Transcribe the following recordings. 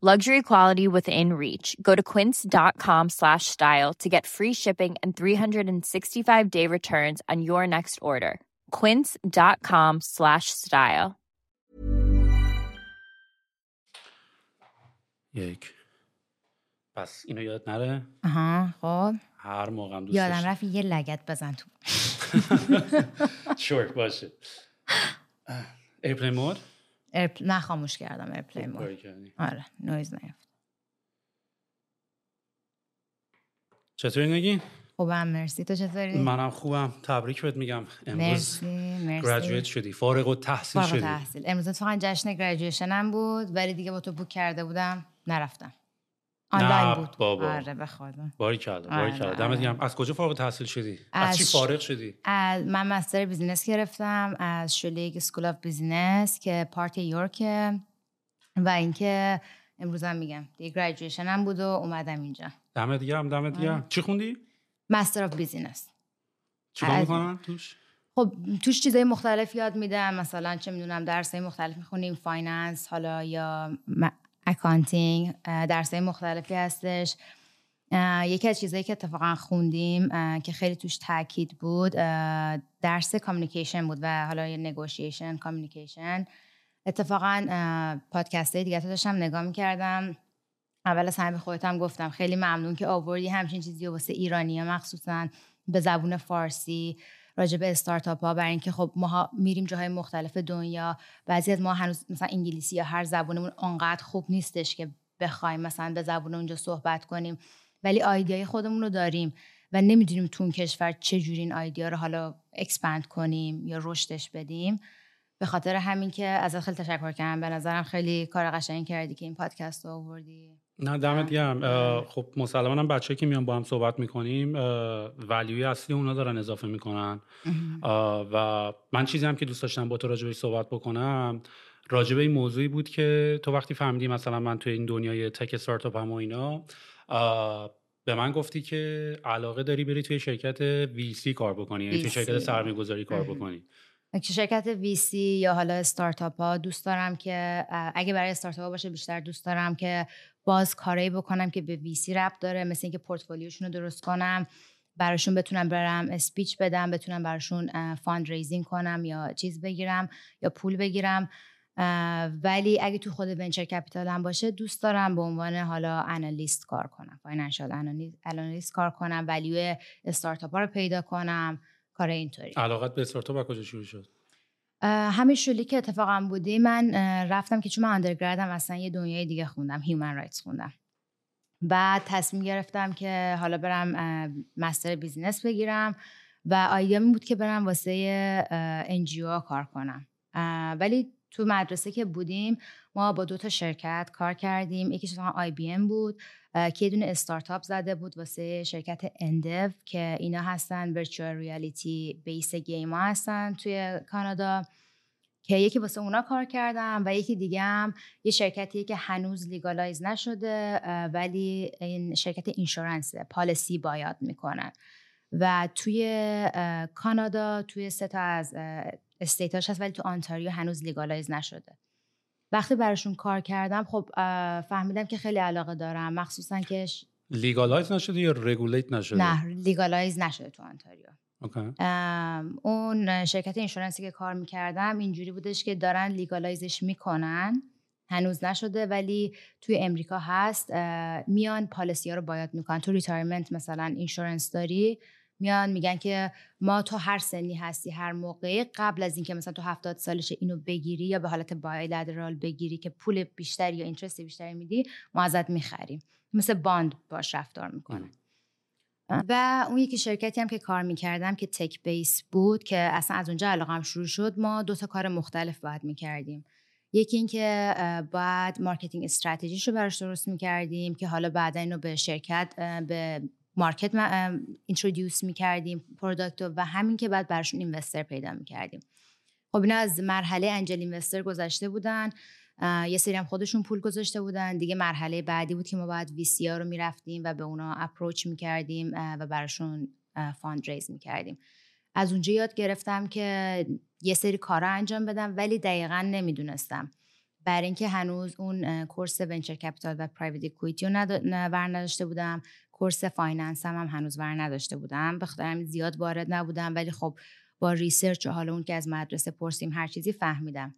Luxury quality within reach. Go to quince.com slash style to get free shipping and 365 day returns on your next order. Quince.com slash style. یک پس اینو یاد نره آها خب هر موقع هم دوست یادم داشتی. رفت یه لگت بزن تو شور باشه ایرپلین مود airpl... نه خاموش کردم airplane mode. آره نویز نیفت چطوری نگی؟ خوبم مرسی. تو چطوری؟ منم خوبم. تبریک بهت میگم. امروز graduate شدی. فارغ التحصیل فارغ شدی. تحصیل امروز اتفاقا جشن graduation م بود ولی دیگه با تو book کرده بودم نرفتم. آنلاین بود. بابا. آره خدا. باریکلا آره، باریکلا آره. دمت گرم. از کجا فارغ تحصیل شدی؟ از, از چی فارغ شدی؟ از من master business گرفتم از Schulich School of Business که part York ه و اینکه امروزم میگم. دیگه graduation م بود و اومدم اینجا. دمت گرم دمت گرم. چی خوندی؟ master of business. چیکار می‌کنن توش؟ خب توش چیزای مختلف یاد میدن. مثلا چه می‌دونم درسای مختلف می‌خونیم. finance حالا یا accounting درسای مختلفی هستش. یکی از چیزایی که اتفاقا خوندیم که خیلی توش تاکید بود درس communication بود و حالا یه negotiation communication اتفاقا پادکست های دیگه داشتم نگاه می‌کردم. اول از همه خودتم گفتم خیلی ممنون که آوردی همچین چیزی واسه ایرانی مخصوصا به زبون فارسی. راجع به استارتاپ ها برای اینکه خب ما میریم جاهای مختلف دنیا بعضی از ما هنوز مثلا انگلیسی یا هر زبونمون آنقدر خوب نیستش که بخوایم مثلا به زبون اونجا صحبت کنیم. ولی idea ی خودمون رو داریم و نمی‌دونیم تو اون کشور چجوری این idea رو حالا expand کنیم یا رشدش بدیم. به خاطر همین که ازت خیلی تشکر کردم. به نظرم خیلی کار قشنگی کردی که این پادکست رو آوردی. نه دمت گرم. اه، خب مسلما هم بچه که میان با هم صحبت می‌کنیم ولیوی اصلی اونا دارن اضافه می‌کنن. و من چیزی هم که دوست داشتم با تو راجع بهش صحبت بکنم راجع به این موضوعی بود که تو وقتی فهمیدی مثلا من تو این دنیای تک استارتاپ هم و اینا به من گفتی که علاقه داری بری توی شرکت VC کار بکنی یعنی توی. شرکت سرمایه گذاری کار. بکنی. که شرکت VC یا حالا استارتاپ ها دوست دارم که اگه برای استارتاپ ها باشه بیشتر دوست دارم که باز کارایی بکنم که به VC ربط داره مثل اینکه پورتفولیوشون رو درست کنم براشون بتونم برم speech بدم بتونم براشون fundraising کنم یا چیز بگیرم یا پول بگیرم. ولی اگه تو خود venture capital هم باشه دوست دارم به عنوان حالا analyst کار کنم financial analyst کار کنم value استارتاپ ها رو پیدا کنم کار اینطوری. علاقت به استارتاپ کجا شروع شد؟ همین Schulich که اتفاقا بودی من رفتم که چون من undergrad م اصلا یه دنیای دیگه خوندم human rights خوندم. بعد تصمیم گرفتم که حالا برم master business بگیرم و idea م این بود که برم واسه NGO کار کنم. ولی تو مدرسه که بودیم ما با دو تا شرکت کار کردیم. یکیش IBM بود. که یه دونه استارتاپ زده بود واسه شرکت اندو که اینا هستن virtual reality based game ها هستن توی کانادا که یکی واسه اونا کار کردم و یکی دیگه هم یه شرکتیه که هنوز legalize نشده ولی این شرکت insurance policy buy می‌کنن. و توی کانادا توی سه تا از state اش هست ولی تو آنتاریو هنوز legalize نشده. وقتی براشون کار کردم خب فهمیدم که خیلی علاقه دارم. مخصوصا که legalize نشده یا regulate نشده؟ نه legalize نشده تو آنتاریو. اون شرکت insurance ی که کار می‌کردم اینجوری بودش که دارن legalize ش می‌کنن. هنوز نشده ولی توی امریکا هست. میان policy ها رو buy می‌کنن. تو retirement مثلا insurance داری میان میگن که ما تو هر سنی هستی هر موقعی قبل از اینکه مثلا تو هفتاد سالش اینو بگیری یا به حالت بایلدرال بگیری که پول بیشتری یا interest بیشتری میدی ما ازت می‌خریم. مثل bond باش رفتار می‌کنه و اون یکی شرکتی هم که کار می‌کردم که tech base بود که اصلا از اونجا علاقم شروع شد ما دو تا کار مختلف باید می‌کردیم. یکی اینکه باید marketing strategy ش رو براش درست می‌کردیم که حالا بعدا اینو به شرکت به market introduce می‌کردیم product و همین که بعد براشون investor پیدا می‌کردیم. خب اینا از مرحله angel investor گذشته بودن. یه سری هم خودشون پول گذاشته بودن. دیگه مرحله بعدی بود که ما باید VC رو می‌رفتیم و به اونا approach می‌کردیم و براشون fund raise می‌کردیم. از اونجا یاد گرفتم که یه سری کارا انجام بدم ولی دقیقا نمی‌دونستم. برای اینکه هنوز اون course venture capital و private equity رو نداشته بودم. course finance هم, هم هنوز ور نداشته بودم. بخاطر زیاد وارد نبودم ولی خب با research و حالا اون که از مدرسه پرسیم هر چیزی فهمیدم.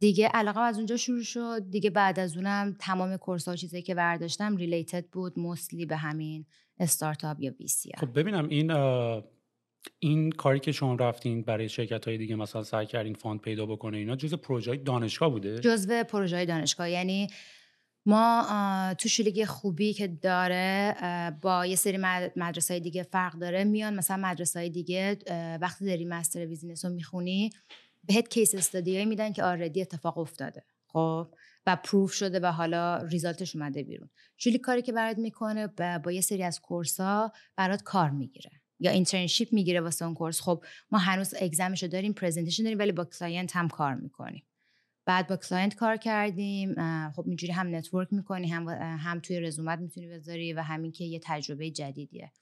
دیگه علاقه از اونجا شروع شد. دیگه بعد از اونم تمام course ها چیزایی که برداشتم related بود mostly به همین استارتاپ یا VC خب ببینم این این کاری که شما رفتین برای شرکت های دیگه مثلا سعی کردین fund پیدا بکنه اینا جزء پروژه دانشگاه بوده؟ جزء پروژه دانشگاه. یعنی ما تو Schulich خوبی که داره با یه سری مدرسه های دیگه فرق داره میان مثلا مدرسه های دیگه وقتی داری master business رو می‌خونی بهت case study میدن که already اتفاق افتاده خب؟ و proof شده و حالا result ش اومده بیرون. Schulich کاری که برات می‌کنه با یه سری از course ها برات کار می‌گیره یا internship می‌گیره واسه اون course. خب ما هنوز exam ش رو داریم presentation داریم ولی با client هم کار می‌کنیم. بعد با client کار کردیم خب اینجوری هم network می‌کنی هم هم توی رزومت می‌تونی بذاری و همین که یه تجربه جدیدیه.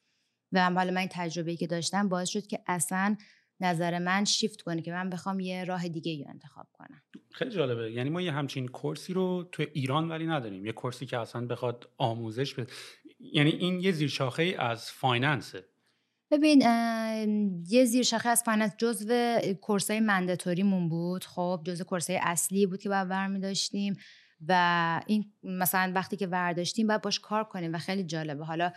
و حالا من این تجربه که داشتم باعث شد که اصلا نظر من شیفت کنه که من بخوام یه راه دیگه رو انتخاب کنم. خیلی جالبه. یعنی ما یه همچین course ی رو تو ایران ولی نداریم. یه course ی که اصلا بخواد آموزش بده. یعنی این یه زیرشاخه از finance ه ببین یه زیرشاخه از finance جزو course ای mandatory مون بود. خب جزو course ای اصلی بود که باید برمی داشتیم و این مثلا وقتی که ورداشتیم باید باش کار کنیم و خیلی جالبه. حالا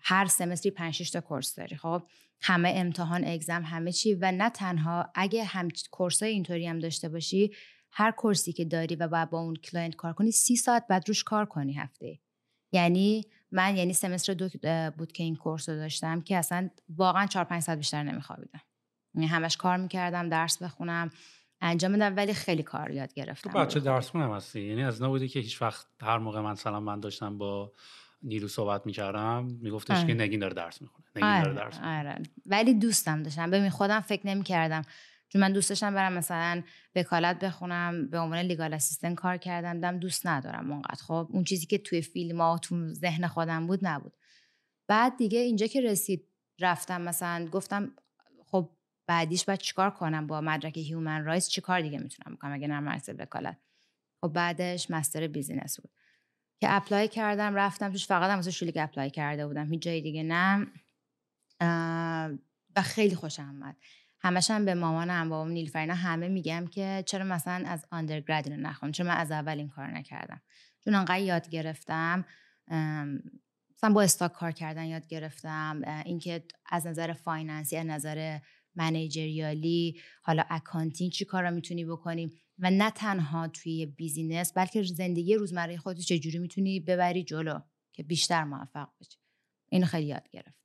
هر semester ی 5 تا course داری. خب همه امتحان exam همه چی و نه تنها اگه هم course ای اینطوری هم داشته باشی هر course ی که داری و باید با اون client کار کنی سی ساعت بعد روش کار کنی هفته. یعنی من یعنی semester دو بود که این course رو داشتم که اصلا واقعا 4 5 ساعت بیشتر نمیخوابیدم یعنی همش کار می‌کردم درس بخونم انجام بدم ولی خیلی کار یاد گرفتم تو بچه درس خونم هستی یعنی از نبودی که هیچ وقت هر موقع مثلا من داشتم با نیلو صحبت می‌کردم میگفتش که آره. نگین داره درس می‌خونه نگین آره. داره درس آره. ولی دوستم داشتم ببین خودم فکر نمی‌کردم چون من دوست داشتم برم مثلا وکالت بخونم به عنوان legal assistant کار کردم دم دوست ندارم اونقدر. خب اون چیزی که توی فیلم ها تو ذهن خودم بود نبود. بعد دیگه اینجا که رسید رفتم مثلا گفتم خب بعدیش باید چیکار کنم با مدرک human rights چیکار دیگه می‌تونم بکنم اگه نرم وکالت؟ خب بعدش master business بود. که apply کردم رفتم توش فقط هم واسه apply کرده بودم. هیچ جای دیگه نه. و خیلی خوشم آمد همش هم به مامانم بابام نیلوفر اینا همه میگم که چرا مثلا از undergrad اینو نخونم چرا من از اول این کار نکردم؟ چون انقدر یاد گرفتم مثلا با stock کار کردن یاد گرفتم اینکه از نظر finance ی از نظر managerial ی حالا accounting چی کارا می‌تونی بکنیم و نه تنها توی business بلکه زندگی روزمره خودت چجوری می‌تونی ببری جلو که بیشتر موفق بشی؟ اینو خیلی یاد گرفت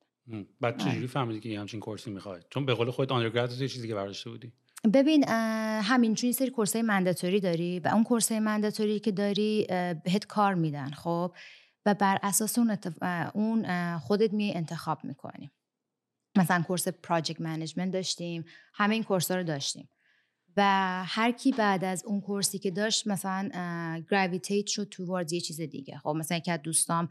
بعد چجوری آره. فهمیدی که همچین course ی می‌خوای؟ چون به قول خودت undergrad یه چیزی که برداشته بودی. ببین همین چون سری course ای mandatory داری و اون course ای mandatory که داری بهت کار میدن خب؟ و بر اساس اون, اون خودت می انتخاب می‌کنی. مثلا course project management داشتیم همه این course رو داشتیم. و هر کی بعد از اون course ی که داشت مثلا gravitate شد تو یه چیز دیگه. خب مثلا یکی از دوستام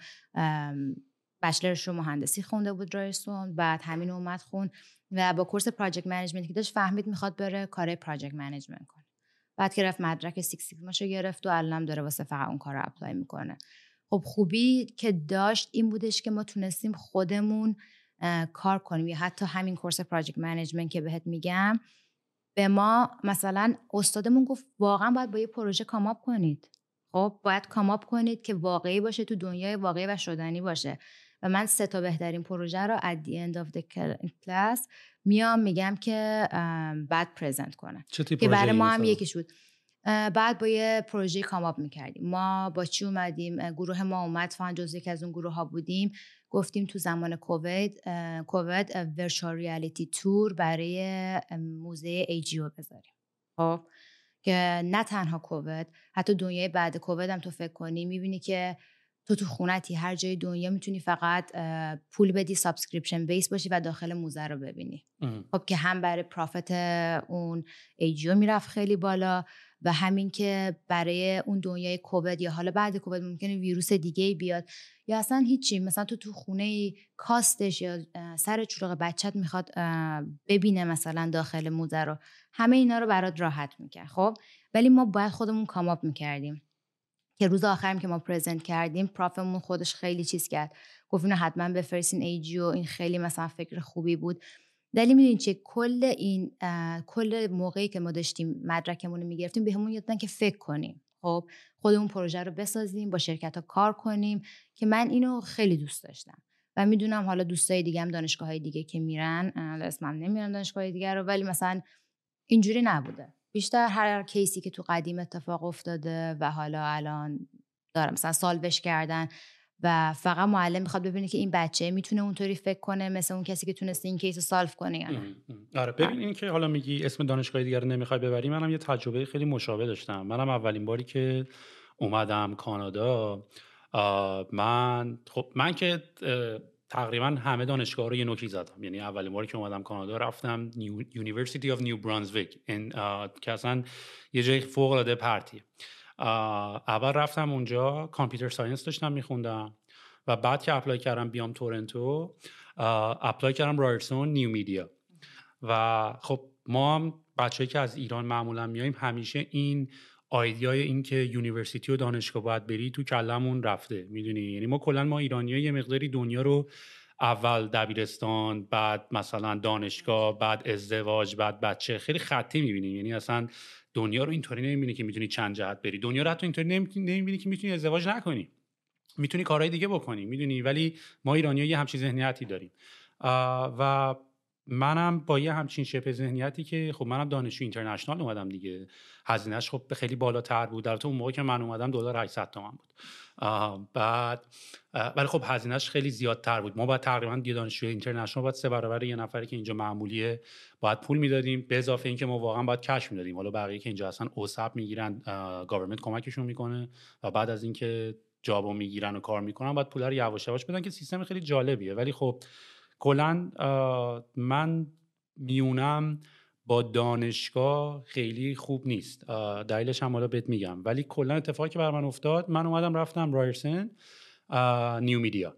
bachelor ش رو مهندسی خونده بود Ryerson بعد همین اومد خوند و با course project management که داشت فهمید می‌خواد بره کار project management کنه. بعد که رفت مدرک Six Sigma شو گرفت و الانم داره واسه فقط اون کار رو apply می‌کنه. خب خوبی که داشت این بودش که ما تونستیم خودمون کار کنیم. یا حتی همین course project management که بهت میگم به ما مثلا استادمون گفت واقعا باید با یه پروژه come up کنید. خب باید come up کنید که واقعی باشه تو دنیای واقعی و شدنی باشه. و من سه تا بهترین پروژه رو at the end of the class میام میگم که بعد present کنم. که برای ما هم یکی شد بعد با یه پروژه come up می‌کردیم. ما با چی اومدیم؟ گروه ما اومد فان جز یکی از اون گروه ها بودیم. گفتیم تو زمان کووید کووید virtual reality tour برای موزه AGO بذاریم. خب؟ که نه تنها کووید حتی دنیای بعد کووید هم تو فکر کنی می‌بینی که تو تو خونتی هر جای دنیا می‌تونی فقط پول بدی subscription base باشی و داخل موزه رو ببینی. خب که هم برای profit اون AGO می‌رفت خیلی بالا و همین که برای اون دنیای کووید یا حالا بعد کووید ممکنه ویروس دیگه بیاد یا اصلا هیچی. مثلا تو تو خونه کاستش یا سر چراغ بچت می‌خواد ببینه مثلا داخل موزه رو. همه اینا رو برات راحت می‌کرد خب؟ ولی ما باید خودمون کاماپ می‌کردیم. که روز آخرم که ما پرزنت کردیم پرافمون خودش خیلی چیز کرد. گفت اینو حتما بفرستین ایجیو این خیلی مثلا فکر خوبی بود. دلیل می‌دونین چه کل این کل موقعی که ما داشتیم مدرکمون رو می‌گرفتیم بهمون یادن که فکر کنیم. خب خودمون پروژه رو بسازیم با شرکت ها کار کنیم که من اینو خیلی دوست داشتم. و می‌دونم حالا دوستای دیگه هم دانشگاه های دیگه که میرن اسمم نمیرم دانشگاه دیگه رو ولی مثلا اینجوری نبوده. بیشتر هر کیسی که تو قدیم اتفاق افتاده و حالا الان دارم مثلا سالوش کردن و فقط معلم می‌خواد ببینه که این بچه می‌تونه اونطوری فکر کنه مثل اون کسی که تونسته این کیس رو سالف کنه یا نه. آره ببین این که حالا میگی اسم دانشگاه دیگر رو نمی‌خوای ببری منم یه تجربه خیلی مشابه داشتم. منم اولین باری که اومدم کانادا من خب من که تقریبا همه دانشگاه رو یه نوکی زدم. یعنی اولین باری که اومدم کانادا رفتم University of New Brunswick که اصلا یه جای فوق العاده پرتیه اول رفتم اونجا computer science داشتم میخوندم. و بعد که apply کردم بیام تورنتو apply کردم Ryerson new media. و خب ما هم بچه‌ای که از ایران معمولا میایم همیشه این idea ی این که university و دانشگاه باید بری تو کلمون رفته می‌دونی؟ یعنی ما کلا ما ایرانی یه مقداری دنیا رو اول دبیرستان بعد مثلا دانشگاه بعد ازدواج بعد بچه خیلی خطی می‌بینیم یعنی اصلا دنیا رو اینطوری نمی‌بینی که می‌تونی چند جهت بری. دنیا رو حتی اینطوری نمی‌بینی که می‌تونی ازدواج نکنی. می‌تونی کارهای دیگه بکنی می‌دونی؟ ولی ما ایرانی یه همچین ذهنیتی داریم. و منم با یه همچین شبه ذهنیتی که خب منم دانشجو international اومدم دیگه. هزینهش خب خیلی بالاتر بود. در اون موقع که من اومدم دلار 800 تومن بود. بعد ولی خب هزینهش خیلی زیادتر بود. ما باید تقریبا یه دانشجوی international باید سه برابر یه نفری که اینجا معمولیه باید پول می‌دادیم. به اضافه اینکه ما واقعا باید cash می‌دادیم. حالا بقیه که اینجا اصلا OSAP می‌گیرن government کمکشون می‌کنه و بعد از اینکه job و می‌گیرن و کار می‌کنن باید پول رو یواش یواش بدن که سیستم خیلی جالبیه. ولی خب کلا من میونم با دانشگاه خیلی خوب نیست. دلیلش هم حالا بهت میگم. ولی کلا اتفاقی که بر من افتاد من اومدم رفتم Ryerson new media.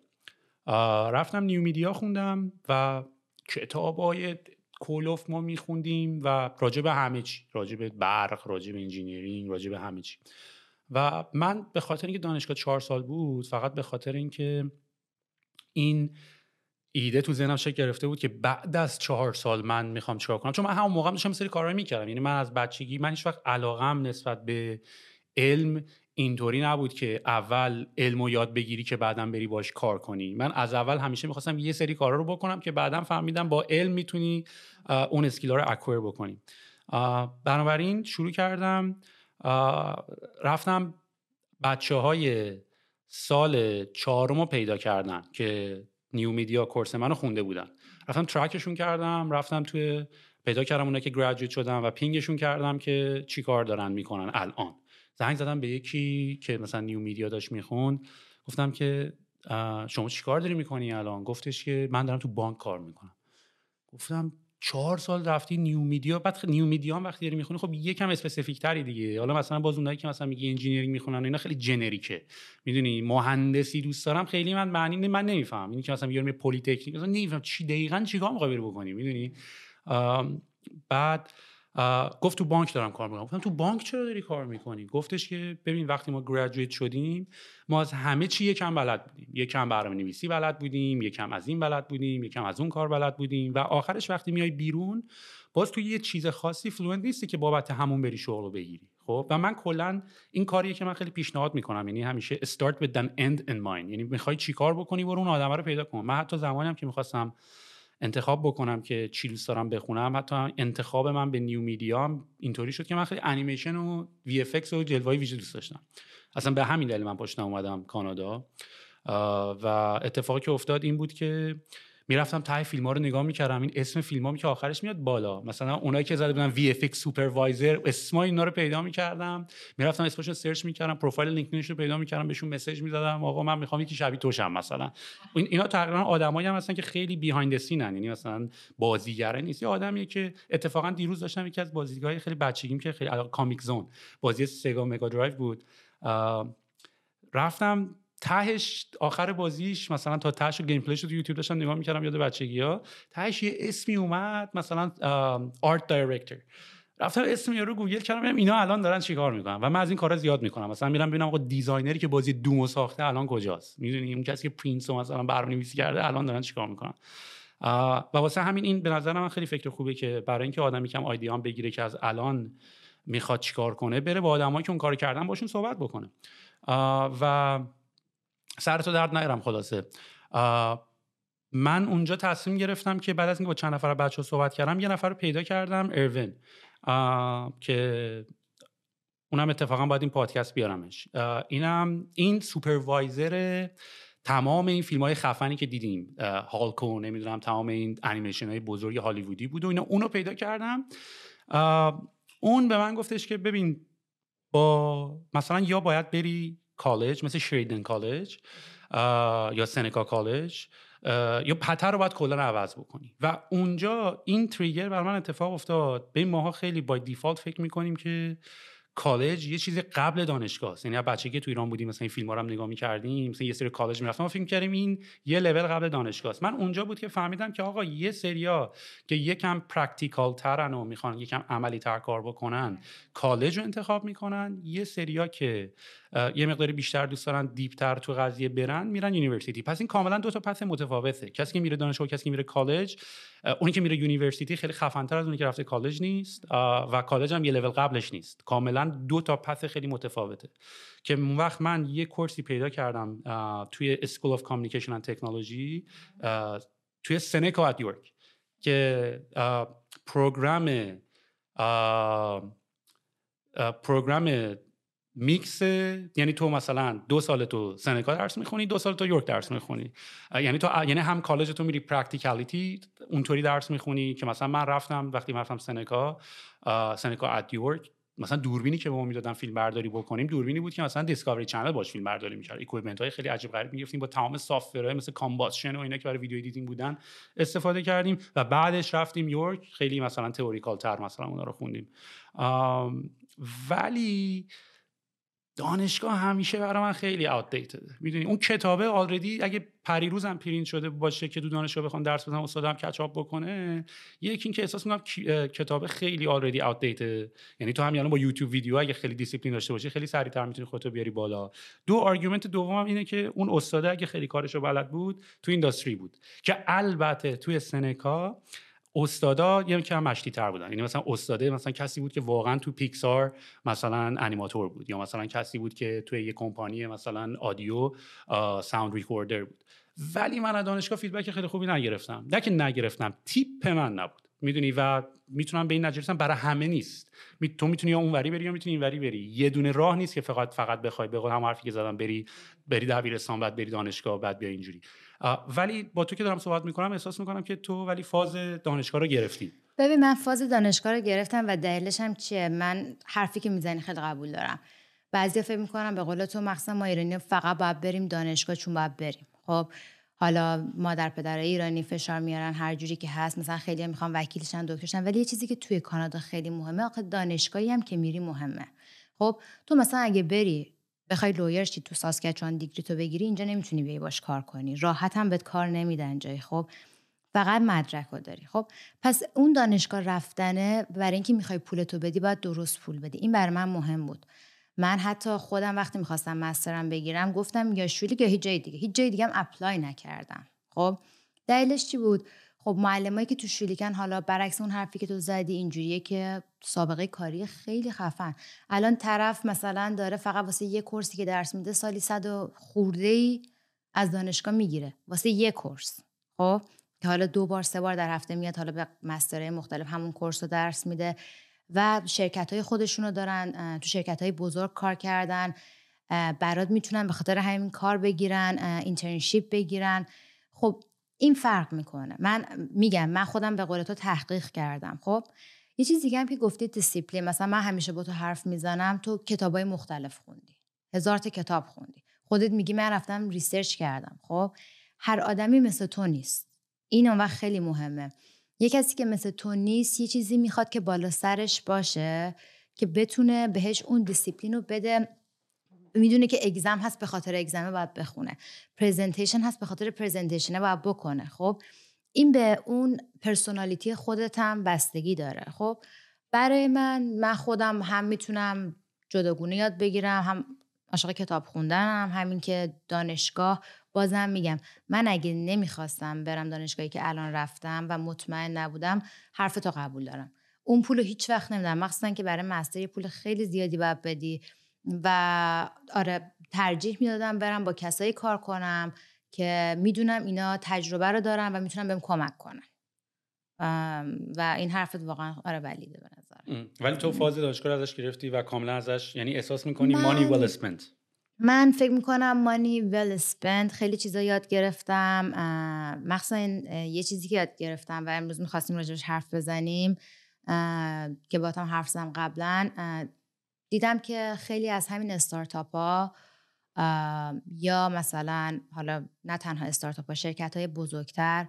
رفتم new media خوندم و کتاب های کلفت ما میخوندیم و راجع به همه چی. راجع به برق راجع به engineering راجع به همه چی. و من به خاطر اینکه دانشگاه چهار سال بود فقط به خاطر اینکه این ایده تو ذهنم شکل گرفته بود که بعد از چهار سال من می‌خوام چیکار کنم. چون من همون موقع داشتم سری کارا می‌کردم. یعنی من از بچگی من هیچ وقت علاقم نسبت به علم اینطوری نبود که اول علم و یاد بگیری که بعدا بری باش کار کنی. من از اول همیشه می‌خواستم یه سری کارا رو بکنم که بعدا فهمیدم با علم می‌تونی اون اسکیلا رو اکویر بکنی. بنابراین شروع کردم. رفتم بچه های سال چهارم رو پیدا کردن که new media course منو خونده بودن. رفتم track شون کردم رفتم توی پیدا کردم اونا که graduate شدن و ping شون کردم که چی کار دارن می‌کنن الان. زنگ زدم به یکی که مثلا new media داشت می‌خوند. گفتم که شما چی کار داری می‌کنی الان؟ گفتش که من دارم تو بانک کار می‌کنم. گفتم چهار سال رفتی new media بعد new media هم وقتی داری می‌خونی خب یکم specific تری دیگه. حالا مثلا باز اونایی که مثلا میگی engineering می‌خونن اینا خیلی generic ه. می‌دونی مهندسی دوست دارم خیلی من معنی من نمیفهم. اینی که مثلا میگم پلی تکنیک مثلا نمیفهم چی دقیقاً چیکار می‌خوای بکنی می‌دونی؟ بعد گفت تو بانک دارم کار می‌کنم. گفتم تو بانک چرا داری کار می‌کنی؟ گفتش که ببین وقتی ما graduate شدیم ما از همه چی یکم بلد بودیم. یکم برنامه نویسی بلد بودیم یکم از این بلد بودیم یکم از اون کار بلد بودیم و آخرش وقتی میای بیرون باز تو یه چیز خاصی fluent نیستی که بابت همون بری شغل بگیری. خب؟ و من کلا این کاریه که من خیلی پیشنهاد می‌کنم. یعنی همیشه start with an end in یعنی می‌خوای چیکار بکنی؟ برو اون آدم رو پیدا کن. من حتی زمانی هم که می‌خواستم انتخاب بکنم که چی دوست دارم بخونم. حتی انتخاب من به new media اینطوری شد که من خیلی انیمیشن و VFX و جلوه ویژه دوست داشتم. اصلا به همین دلیل من پاشدم اومدم کانادا. و اتفاقی که افتاد این بود که می‌رفتم ته فیلم ها رو نگاه می‌کردم این اسم فیلم که آخرش میاد بالا. مثلا اونایی که زده بودن VFX supervisor اسم اینا رو پیدا می‌کردم. می‌رفتم اسمشو search می‌کردم پروفایل LinkedIn ش رو پیدا می‌کردم بهشون message می‌دادم آقا من می‌خوام یکی شبیه تو شم مثلا. اینا تقریبا آدمایی هم هستن که خیلی behind scene ن یعنی مثلا بازیگره نیست. یه آدمیه که اتفاقا دیروز داشتم یکی از بازیگرای خیلی بچگیم که خیلی Comix Zone بازی Sega Mega Drive بود. رفتم تهش آخر بازیش مثلا تا تهش و gameplay ش تو یوتیوب داشتم نگاه می‌کردم یاد بچگی ها تهش یه اسمی اومد مثلا art director رفتم اسم رو گوگل کردم اینا الان دارن چیکار می‌کنن. و من از این کارا زیاد می‌کنم. مثلا میرم ببینم آقا designer ی که بازی Doom و ساخته الان کجاست. می‌دونی؟ اون کسی که Prince رو مثلا برنامه‌نویسی کرده الان دارن چیکار می‌کنن. و واسه همین این به نظر من خیلی فکر خوبه که برای اینکه آدم یکم idea ام بگیره که از الان می‌خواد چیکار کنه بره با آدمایی که اون کارو کردن باشون صحبت بکنه. و سرتو درد نیارم خلاصه. من اونجا تصمیم گرفتم که بعد از اینکه با چند نفر بچه صحبت کردم یه نفر رو پیدا کردم اروین که اونم اتفاقا باید این پادکست بیارمش. اینم این supervisor تمام این فیلم های خفنی که دیدیم. Hulk و نمی‌دونم تمام این انیمیشن های بزرگ هالیوودی بود و اینا. اونو پیدا کردم. اون به من گفتش که ببین با مثلا یا باید بری کالج مثل Sheridan College یا Seneca College یا path ت رو باید کلا عوض بکنی. و اونجا این trigger بر من اتفاق افتاد. ببین ماها خیلی by default فکر می‌کنیم که کالج یه چیز قبل دانشگاه است. یعنی بچگی تو ایران بودیم مثلا این فیلم ها رو هم نگاه می‌کردیم مثلا یه سری کالج ما فکر کردیم این یه لول قبل دانشگاه است. من اونجا بود که فهمیدم که آقا یه سریا که یکم practical ترن و می‌خوان یکم عملی تر کار بکنن کالج رو انتخاب می‌کنن. یه سریا که یه مقداری بیشتر دوست دارن deep تر تو قضیه برن میرن university. پس این کاملا دو تا path متفاوته. کسی که میره دانشگاه کسی که میره کالج اونی که میره university خیلی خفنتر از اونی که رفته کالج نیست و کالج هم یه لول قبلش نیست. کاملا دو تا path خیلی متفاوته. که اون وقت من یه course ی پیدا کردم توی School of Communication and Technology توی Seneca at York که program program mix یعنی تو مثلا دو سال تو Seneca درس می‌خونی دو سال تو York درس می‌خونی. یعنی تو یعنی هم کالج تو میری practicality اونطوری درس می‌خونی که مثلا من رفتم وقتی رفتم Seneca Seneca at York مثلا دوربینی که به ما می‌دادن فیلم برداری بکنیم دوربینی بود که مثلا Discovery Channel باش فیلم برداری می‌کرد. equipment های خیلی عجیب غریب می‌گفتیم با تمام های مثل Combustion و اینا که برای video editing بودن استفاده کردیم و بعدش رفتیم York خیلی مثلا theoretical تر مثلا اونا رو خوندیم. ولی دانشگاه همیشه برای من خیلی dated می‌دونی اون کتابه already اگه پریروز هم پرینت شده باشه که تو دانشگاه بخوام درس بدم استادم catch up بکنه یکی این که احساس می‌کنم کتاب خیلی already dated یعنی تو همین با YouTube video اگه خیلی دیسیپلین داشته باشی خیلی سریعتر می‌تونی خودتو بیاری بالا. دو argument دومم اینه که اون استاده اگه خیلی کارشو بلد بود تو industry بود. که البته توی Seneca استادا یه کم مشتی تر بودن. یعنی مثلا استاده مثلا کسی بود که واقعا تو پیکسار مثلا انیماتور بود یا مثلا کسی بود که توی یه کمپانی مثلا audio sound recorder بود. ولی من از دانشگاه feedback خیلی خوبی نگرفتم. نه که نگرفتم تیپ من نبود. می‌دونی؟ و می‌تونم به این نتیجه برای همه نیست. تو می‌تونی یا اونوری بری یا می‌تونی اینوری بری. یه دونه راه نیست که فقط فقط بخوای به هم حرفی که زدم بری بری دبیرستان بعد بری دانشگاه بعد بیا اینجوری. ولی با تو که دارم صحبت می‌کنم احساس می‌کنم که تو ولی فاز دانشگاه رو گرفتی. ببین من فاز دانشگاه رو گرفتم و دلیلش هم چیه؟ من حرفی که می‌زنی خیلی قبول دارم. بعضی فکر می‌کنم به قول تو مخصوصا ما ایرانی فقط باید بریم دانشگاه چون باید بریم. خب حالا مادر پدر ایرانی فشار میارن هر جوری که هست. مثلا خیلی می‌خوان وکیلشن دکترشن. ولی یه چیزی که توی کانادا خیلی مهمه آخه دانشگاهی هم که میری مهمه. خب تو مثلا اگه بری بخوای لویر شی تو ساسکچوان دیگری تو بگیری اینجا نمی‌تونی بیای باش کار کنی. راحت هم بهت کار نمیدن جای خب؟ فقط مدرک رو داری. خب؟ پس اون دانشگاه رفتنه برای اینکه می‌خوای پولتو بدی باید درست پول بدی. این برای من مهم بود. من حتی خودم وقتی می‌خواستم مسترم بگیرم گفتم یا شولی یا هیچ جای دیگه. هیچ جای دیگه هم اپلای نکردم. خب؟ دلیلش چی بود؟ خب معلمایی که تو شولیکن حالا برعکس اون حرفی که تو زدی اینجوریه که سابقه کاری خیلی خفن. الان طرف مثلا داره فقط واسه یه کورسی که درس میده سالی صد و خورده ای از دانشگاه می‌گیره. واسه یه کورس. خب؟ که حالا دو بار سه بار در هفته میاد حالا به مستره مختلف همون کورس رو درس میده و شرکت های خودشونو دارن تو شرکت های بزرگ کار کردن برات می‌تونن به خاطر همین کار بگیرن اینترنشیپ بگیرن. خب این فرق می‌کنه. من میگم من خودم به قول تو تحقیق کردم خب؟ یه چیز دیگه هم که گفتی دیسیپلین مثلا من همیشه با تو حرف می‌زنم تو کتابای مختلف خوندی هزار تا کتاب خوندی. خودت میگی من رفتم research کردم خب؟ هر آدمی مثل تو نیست. این اون وقت خیلی مهمه. یه کسی که مثل تو نیست یه چیزی می‌خواد که بالا سرش باشه که بتونه بهش اون دیسیپلین رو بده. می‌دونه که exam هست به خاطر exam ه باید بخونه. presentation هست به خاطر presentation ه باید بکنه خب؟ این به اون پرسونالیتی خودت هم بستگی داره خب؟ برای من من خودم هم می‌تونم جداگونه یاد بگیرم هم عاشق کتاب خوندنم همین که دانشگاه بازم میگم من اگه نمی‌خواستم برم دانشگاهی که الان رفتم و مطمئن نبودم حرف تو قبول دارم. اون پول هیچ وقت نمیدم. مخصوصا که برای مستر پول خیلی زیادی باید بدی. و آره ترجیح می‌دادم برم با کسایی کار کنم که می‌دونم اینا تجربه رو دارن و می‌تونم بهم کمک کنن. و این حرفت واقعا آره valid ه به نظر ولی تو فاز دانشگاه ازش گرفتی و کاملا ازش یعنی احساس می‌کنی money well spent من فکر می‌کنم money well spent خیلی چیزا یاد گرفتم. مخصوصا یه چیزی که یاد گرفتم و امروز می‌خواستیم راجبش حرف بزنیم که با هم حرف زدم قبلا. دیدم که خیلی از همین استارتاپ ها یا مثلا حالا نه تنها استارتاپ ها شرکت های بزرگتر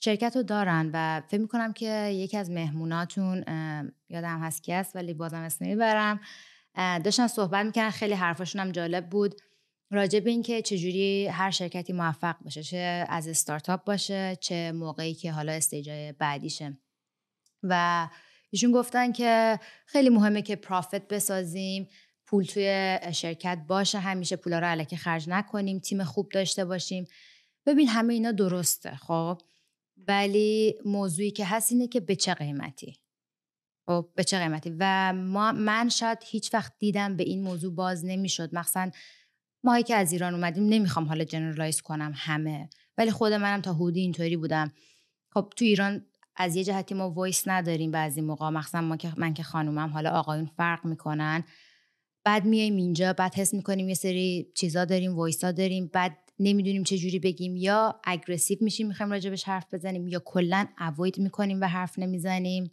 شرکت رو دارن و فکر می‌کنم که یکی از مهموناتون یادم هست کی است ولی بازم اسم می‌برم داشتن صحبت می‌کنن خیلی حرفاشون هم جالب بود. راجع به اینکه چجوری هر شرکتی موفق باشه چه از استارتاپ باشه چه موقعی که حالا استیجای بعدیشه. و ایشون گفتن که خیلی مهمه که پرافیت بسازیم پول توی شرکت باشه همیشه پولا رو علکی خرج نکنیم تیم خوب داشته باشیم. ببین همه اینا درسته خب؟ ولی موضوعی که هست اینه که به چه قیمتی؟ خب به چه قیمتی؟ و ما من شاید هیچ وقت دیدم به این موضوع باز نمی‌شد. مخصوصا ماهی که از ایران اومدیم نمی‌خوام حالا جنرالایز کنم همه. ولی خود منم تا حدودی اینطوری بودم. خب تو ایران از یه جهتی ما voice نداریم بعضی موقع. مخصوصا ما که من که خانومم حالا آقایون فرق می‌کنن. بعد میایم اینجا بعد حس می‌کنیم یه سری چیزا داریم voice ا داریم. بعد نمی‌دونیم چه جوری بگیم. یا aggressive میشیم می‌خوایم راجبش حرف بزنیم یا کلا avoid می‌کنیم و حرف نمی‌زنیم.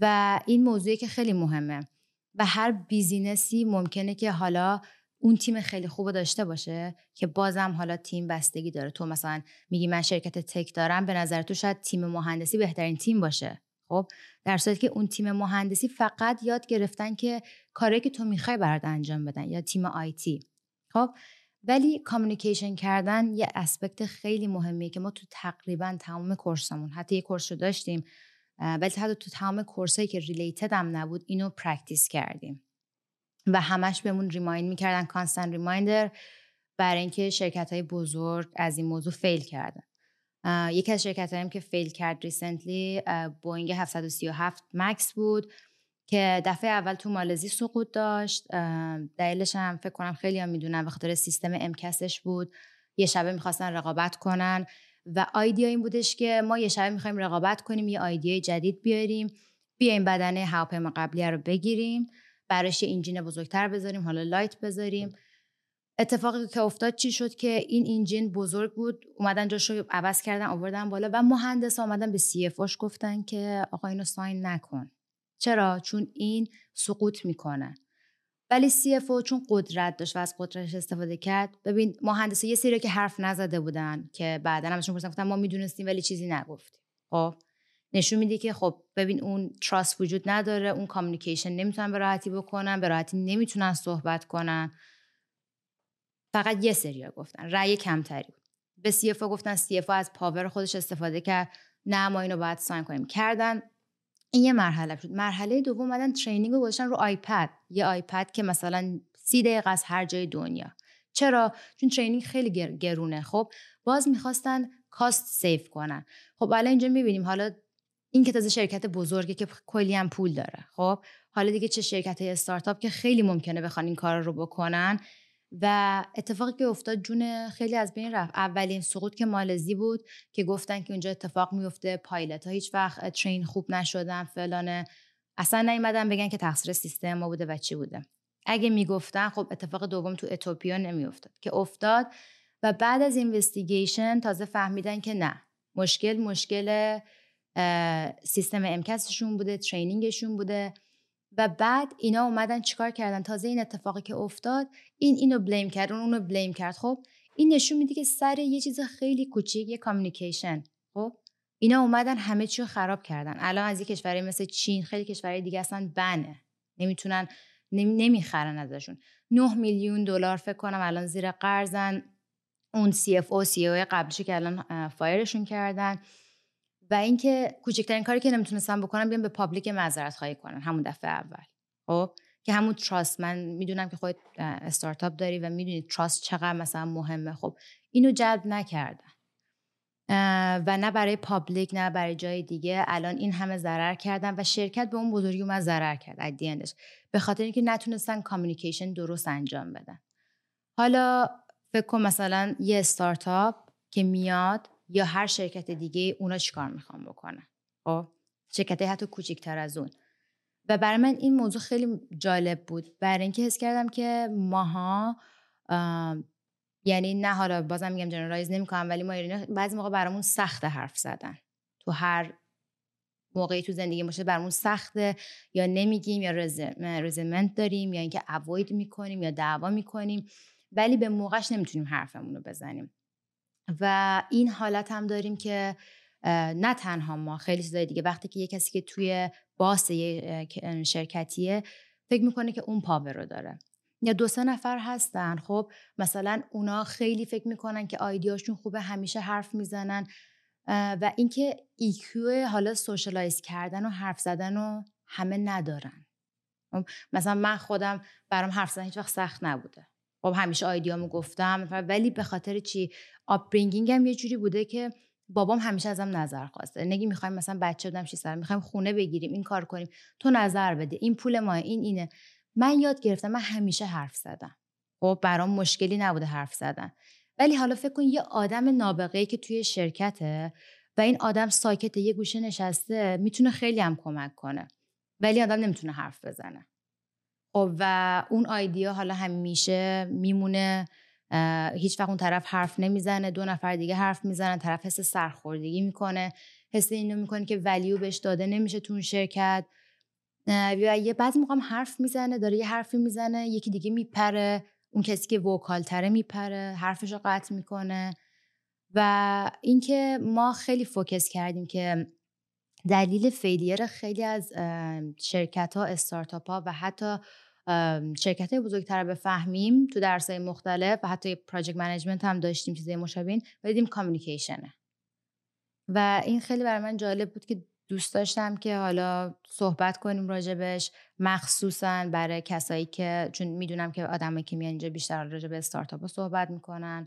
و این موضوعی که خیلی مهمه. و هر business ی ممکنه که حالا اون تیم خیلی خوب داشته باشه که بازم حالا تیم بستگی داره. تو مثلا میگی من شرکت tech دارم به نظر تو شاید تیم مهندسی بهترین تیم باشه. خب؟ در صورتی که اون تیم مهندسی فقط یاد گرفتن که کاری که تو می‌خوای برات انجام بدن یا تیم IT خب؟ ولی communication کردن یه aspect خیلی مهمیه که ما تو تقریبا تمام course مون حتی یه course رو داشتیم ولی حتی تو تمام course ایی که related هم نبود اینو practice کردیم. و همش بهمون remind می‌کردن constant reminder برای اینکه شرکت های بزرگ از این موضوع fail کردن. یکی از شرکت هایی که fail کرد recently Boeing 737 MAX بود که دفعه اول تو مالزی سقوط داشت. دلیلش هم فکر کنم خیلی هم می‌دونن به خاطر سیستم MCAS ش بود. یه شبه می‌خواستن رقابت کنن و idea این بودش که ما یه شبه می‌خوایم رقابت کنیم یه idea ی جدید بیاریم بیایم بدنه هواپیما قبلی رو بگیریم. براش یه engine بزرگتر بذاریم حالا light بذاریم. اتفاقی که افتاد چی شد که این engine بزرگ بود اومدن جاشو عوض کردن آوردن بالا و مهندس آمدن به CFO گفتن که آقا اینو sign نکن. چرا؟ چون این سقوط می‌کنه. ولی CFO چون قدرت داشت و از قدرتش استفاده کرد ببین مهندسا یه سری که حرف نزده بودن که بعدا همشون پرسیدن گفتن ما می‌دونستیم ولی چیزی نگفتیم. خب؟ نشون میده که خب ببین اون trust وجود نداره اون communication نمی‌تونن به راحتی بکنن به راحتی نمی‌تونن صحبت کنن. فقط یه سریا گفتن رأی کمتری بود. به CFO گفتن CFO از power خودش استفاده کرد. نه ما اینو باید sign کنیم. کردن. این یه مرحله شد مرحله دوم اومدن training رو گذاشتن رو iPad یه iPad که مثلا سی دقیقه از هر جای دنیا. چرا؟ چون training خیلی گرونه. خب باز می‌خواستن کاست سیف کنن. خب الان اینجا می‌بینیم. حالا این که تازه شرکت بزرگه که کلی هم پول داره. خب حالا دیگه چه شرکت های استارتاپ که خیلی ممکنه بخوان این کار رو بکنن. و اتفاقی که افتاد جون خیلی از بین رفت. اولین سقوط که مالزی بود که گفتن که اونجا اتفاق میفته پایلت ها هیچ وقت ترین خوب نشدن فلانه. اصلا نیومدن بگن که تقصیر سیستم ما بوده و چی بوده. اگه می‌گفتن خب اتفاق دوم تو اتوپیا نمیافتاد. که افتاد و بعد از اینوستیگیشن تازه فهمیدن که نه. مشکل مشکل سیستم امکسشون بوده ترینینگشون بوده و بعد اینا اومدن چیکار کردن؟ تازه این اتفاقی که افتاد این اینو بلیم کرد اون اونو بلیم کرد. خب این نشون میده که سر یه چیز خیلی کوچیک یه کامیکیشن خب اینا اومدن همه چی رو خراب کردن. الان از یه کشوری مثل چین خیلی کشورهای دیگه اصلا بنه. نمی‌تونن نمی‌خرن ازشون. 9 میلیون دلار فکر کنم الان زیر قرضن. اون CFO CEO قبلش که الان fire شون کردن. و اینکه کوچکترین کاری که می‌تونستن بکنن بیان به public معذرت خواهی کنن همون دفعه اول. خب؟ که همون trust. من می‌دونم که خودت استارتاپ داری و می‌دونی trust چقدر مثلا مهمه. خب؟ اینو جلب نکردن و نه برای public نه برای جای دیگه. الان این همه ضرر کردن و شرکت به اون بزرگی اومد ضرر کرد. at the end ش به خاطر اینکه نتونستن کامیکیشن درست انجام بدن. حالا فکر کن مثلا یه استارتاپ که میاد یا هر شرکت دیگه اونا چیکار می‌خوان بکنن؟ خب؟ شرکت حتی کوچیکتر از اون. و برای من این موضوع خیلی جالب بود. برای اینکه حس کردم که ماها یعنی نه حالا بازم میگم جنرالایز نمی‌کنم ولی ما بعضی موقع برامون سخت حرف زدن. تو هر موقعی تو زندگی باشه برامون سخته یا نمیگیم یا رزمنت داریم یا اینکه اوید می‌کنیم یا دعوا می‌کنیم. ولی به موقعش نمی‌تونیم حرفمون رو بزنیم. و این حالت هم داریم که نه تنها ما خیلی چیزای دیگه. وقتی که یه کسی که توی باس یه شرکتیه فکر می‌کنه که اون پاور رو داره. یا دو سه نفر هستن. خب مثلا اونا خیلی فکر می‌کنن که آیدیاشون خوبه همیشه حرف می‌زنن و اینکه IQ حالا socialize کردن و حرف زدن رو همه ندارن. خب، مثلا من خودم برام حرف زدن هیچ وقت سخت نبوده. خب همیشه idea مو گفتم ولی به خاطر چی؟ upbringing هم یه جوری بوده که بابام همیشه ازم نظر خواسته نگی می‌خوایم مثلا بچه بودم سر می‌خوایم خونه بگیریم این کار کنیم تو نظر بده. این پول ما این اینه. من یاد گرفتم من همیشه حرف زدم. خب برام مشکلی نبوده حرف زدن. ولی حالا فکر کن یه آدم نابغه که توی شرکته و این آدم ساکت یه گوشه نشسته می‌تونه خیلی هم کمک کنه. ولی آدم نمی‌تونه حرف بزنه. خب و اون آیدیا حالا همیشه میمونه هیچ وقت اون طرف حرف نمی‌زنه دو نفر دیگه حرف می‌زنن طرف حس سرخوردگی می‌کنه حس اینو می‌کنه که ولیو بهش داده نمیشه تو اون شرکت. و یه بعضی موقع حرف می‌زنه داره یه حرفی می‌زنه یکی دیگه میپره اون کسی که vocal تره میپره حرفش رو قطع می‌کنه. و اینکه ما خیلی focus کردیم که دلیل failure خیلی از شرکت ها استارتاپ ها و حتی شرکت های بزرگتر رو بفهمیم تو درس های مختلف و حتی project management هم داشتیم چیزای مشابهین و دیدیم communication ه و این خیلی برای من جالب بود که دوست داشتم که حالا صحبت کنیم راجبش. مخصوصا برای کسایی که چون می‌دونم که آدمایی که میان اینجا بیشتر راجب استارتاپ صحبت می‌کنن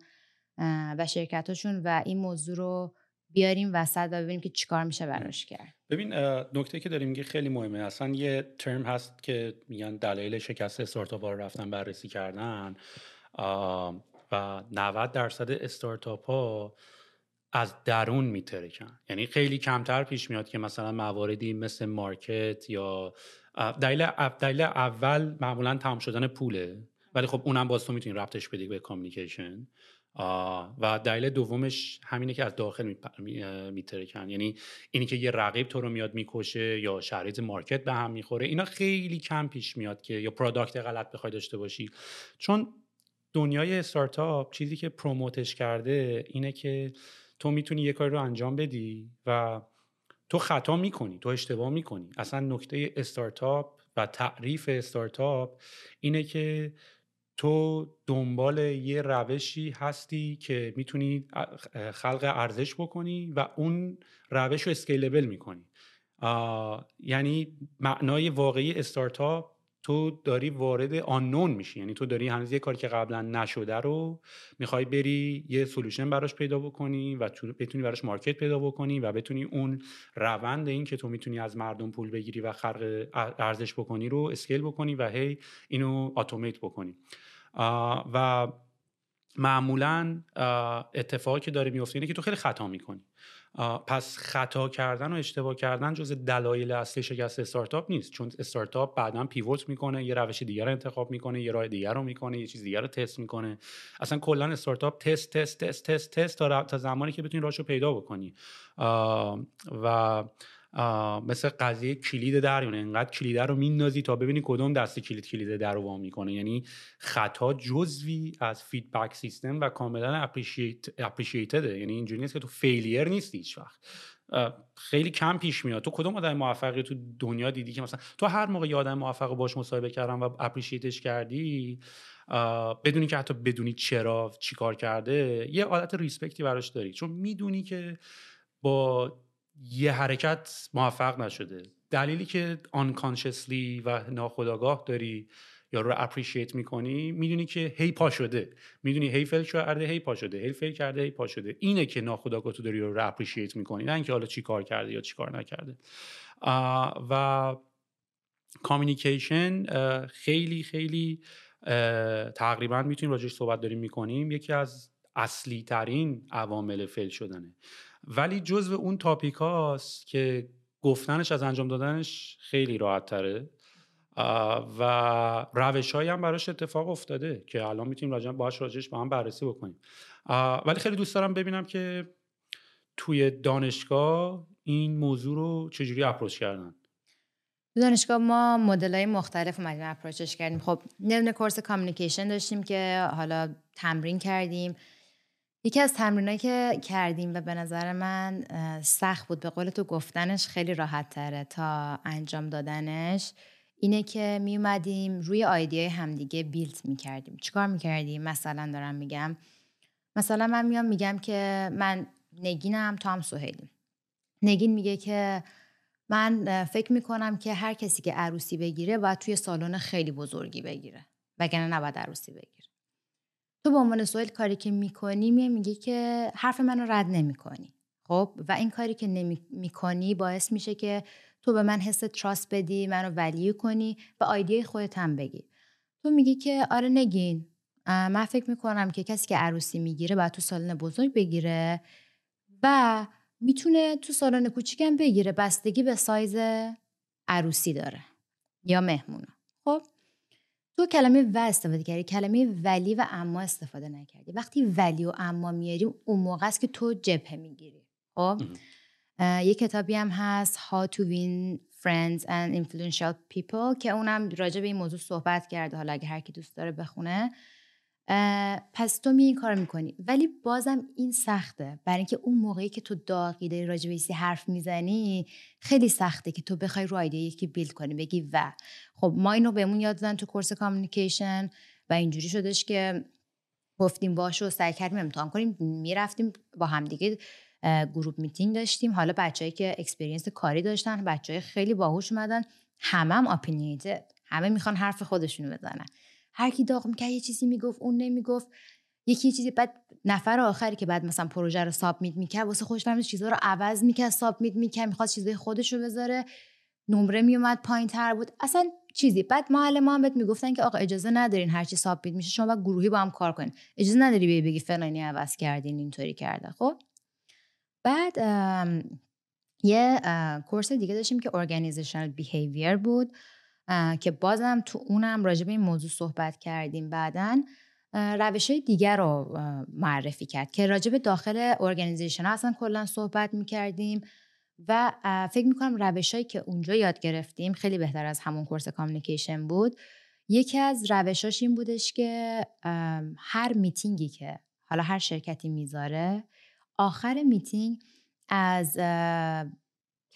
و شرکتاشون و این موضوع رو بیاریم وسط و ببینیم که چیکار میشه براش کرد. ببین نکته که داریم میگه خیلی مهمه. اصلا یه ترم هست که میگن دلایل شکست استارتاپ ها رو رفتن بررسی کردن. و 90 درصد استارتاپ ها از درون میترکن. یعنی خیلی کمتر پیش میاد که مثلا مواردی مثل مارکت یا دلیل دلیل اول معمولا تمام شدن پوله. ولی خب اونم باز تو می‌تونی ربطش بدی به communication. و دلیل دومش همینه که از داخل میترکن. یعنی اینی که یه رقیب تو رو میاد می‌کشه یا شرایط market به هم می‌خوره اینا خیلی کم پیش میاد که یا product غلط بخوای داشته باشی. چون دنیای استارتاپ چیزی که promote ش کرده اینه که تو می‌تونی یه کاری رو انجام بدی و تو خطا می‌کنی تو اشتباه می‌کنی. اصلا نکته استارتاپ و تعریف استارتاپ اینه که تو دنبال یه روشی هستی که می‌تونی خلق ارزش بکنی و اون روش رو scalable می‌کنی. یعنی معنای واقعی استارتاپ تو داری وارد آنون میشی. یعنی تو داری هنوز یه کاری که قبلا نشده رو می‌خوای بری یه solution براش پیدا بکنی و بتونی براش market پیدا بکنی و بتونی اون روند این که تو می‌تونی از مردم پول بگیری و خلق ارزش بکنی رو scale بکنی و هی اینو automate بکنی. و معمولا اتفاقی که داره میفته اینه که تو خیلی خطا می‌کنی. پس خطا کردن و اشتباه کردن جز دلایل اصلی شکست استارتاپ نیست. چون استارتاپ بعدا pivot می‌کنه یه روش دیگر رو انتخاب می‌کنه یه راه دیگر رو می‌کنه یه چیز دیگر رو تست می‌کنه. اصلا کلا استارتاپ تست تست تست تست تست تا, زمانی که بتونی راهشو پیدا بکنی. و مثل قضیه کلید در یعنی انقدر کلید رو میندازی تا ببینی کدوم دسته کلید کلید در رو وا می‌کنه یعنی خطا جزوی از feedback سیستم و کاملا appreciated ه یعنی اینجوری نیست که تو failure نیستی هیچ وقت. خیلی کم پیش میاد. تو کدوم آدم موفقی تو دنیا دیدی که مثلا تو هر موقع یه آدم موفق باش مصاحبه کردم و appreciate ش کردی بدونی که حتی بدونی چرا چیکار کرده یه عادت respect ی براش داری. چون می‌دونی که با یه حرکت موفق نشده. دلیلی که unconsciously و ناخداگاه داری یارو appreciate می‌کنی می‌دونی که هی پا شده. می‌دونی هی fail کرده هی پا شده. هی fail کرده هی پا شده. اینه که ناخداگاه تو داری رو appreciate می‌کنی. نه اینکه حالا چی کار کرده یا چی کار نکرده. و communication خیلی خیلی تقریبا می‌تونیم راجعش صحبت داریم می‌کنیم. یکی از اصلی ترین عوامل fail شدنه. ولی جزو اون topic هاست که گفتنش از انجام دادنش خیلی راحت تره و روش هم براش اتفاق افتاده که الان می‌تونیم راجع باش راجعش با هم بررسی بکنیم. ولی خیلی دوست دارم ببینم که توی دانشگاه این موضوع رو چجوری approach کردن. دانشگاه ما مدل های مختلف اومدیم اپروچش کردیم. خب نمونه کورس کامیونیکیشن داشتیم که حالا تمرین کردیم. یکی از تمرینایی که کردیم و به نظر من سخت بود به قول تو گفتنش خیلی راحت تره تا انجام دادنش اینه که می اومدیم روی آیدیای همدیگه بیلت می کردیم. چیکار می کردیم؟ مثلا دارم میگم مثلا من میام میگم که من نگینم تو هم سوهیلیم نگین میگه که من فکر می‌کنم که هر کسی که عروسی بگیره باید توی سالن خیلی بزرگی بگیره وگرنه نباید عروسی بگیره. تو به عنوان سوال کاری که می‌کنی میگه میگه که حرف منو رد نمی‌کنی. خب؟ و این کاری که نمی‌کنی باعث میشه که تو به من حس تراست بدی منو ولیو کنی و آیدیای خودت هم بگی. تو میگی که آره نگین. من فکر می‌کنم که کسی که عروسی می‌گیره باید تو سالن بزرگ بگیره و می‌تونه تو سالن کوچیکم بگیره. بستگی به سایز عروسی داره یا مهمونه تو کلمه و استفاده کردی. کلمه ولی و اما استفاده نکردی. وقتی ولی و اما میاری اون موقع است که تو جبهه می‌گیری. خب؟ یه کتابی هم هست How to Win Friends and Influential People که اونم راجع به این موضوع صحبت کرده. حالا اگه هر کی دوست داره بخونه. پس تو می این کار می‌کنی. ولی بازم این سخته. برای اینکه اون موقعی که تو داغی داری راجع حرف می‌زنی خیلی سخته که تو بخوای رو ایده یکی build کنی بگی و. خب ما اینو بهمون یاد دادن تو course communication و اینجوری شدش که گفتیم باش و سعی کردیم امتحان کنیم. می‌رفتیم با همدیگه group meeting داشتیم. حالا بچههایی که experience کاری داشتن بچهای خیلی باهوش اومدن. همه هم همه می‌خوان حرف خودشونو بزنن. هر کی داغ می‌کرد یه چیزی می‌گفت اون نمی‌گفت. یکی یه چیزی بعد نفر آخری که بعد مثلا پروژه رو سابمیت می‌کرد واسه خودش فهمید چیزا رو عوض می‌کرد سابمیت می‌کرد می‌خواست چیزای خودش رو بذاره. نمره میومد پایین تر بود. اصلا چیزی. بعد معلم ما هم بهت می‌گفتن که آقا اجازه ندارین هر چی سابمیت میشه شما باید گروهی با هم کار کنین. اجازه نداری بگی بگی فلانی عوض کردین اینطوری کرده. خب؟ بعد یه course دیگه داشتیم که organizational behavior بود. که بازم تو اونم راجع به این موضوع صحبت کردیم بعدا روش های دیگر رو معرفی کرد که راجع به داخل organization ها اصلا کلا صحبت می‌کردیم و فکر می‌کنم روش هایی که اونجا یاد گرفتیم خیلی بهتر از همون course communication بود. یکی از روشاش این بودش که هر میتینگی که حالا هر شرکتی می‌ذاره آخر میتینگ از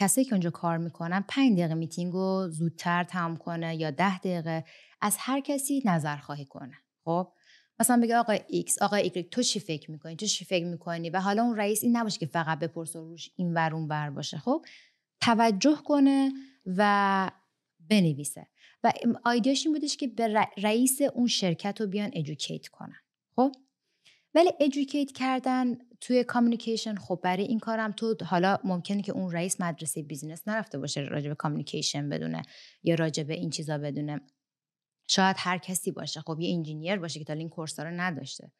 کسایی که اونجا کار می‌کنن پنج دقیقه میتینگ رو زودتر تمام کنه یا ده دقیقه از هر کسی نظر خواهی کنه. خب؟ مثلا بگه آقای ایکس آقای ایگرگ تو چی فکر می‌کنی؟ تو چی فکر می‌کنی؟ و حالا اون رئیس این نباشه که فقط بپرس و روش این ور اون ور باشه. خب؟ توجه کنه و بنویسه. و idea ش این بودش که به رئیس اون شرکت رو بیان educate کنن. خب؟ ولی educate کردن توی communication خب برای این کارم تو حالا ممکنه که اون رئیس مدرسه business نرفته باشه راجع به communication بدونه یا راجع به این چیزا بدونه. شاید هر کسی باشه خب یه engineer باشه که تا این course ا رو نداشته.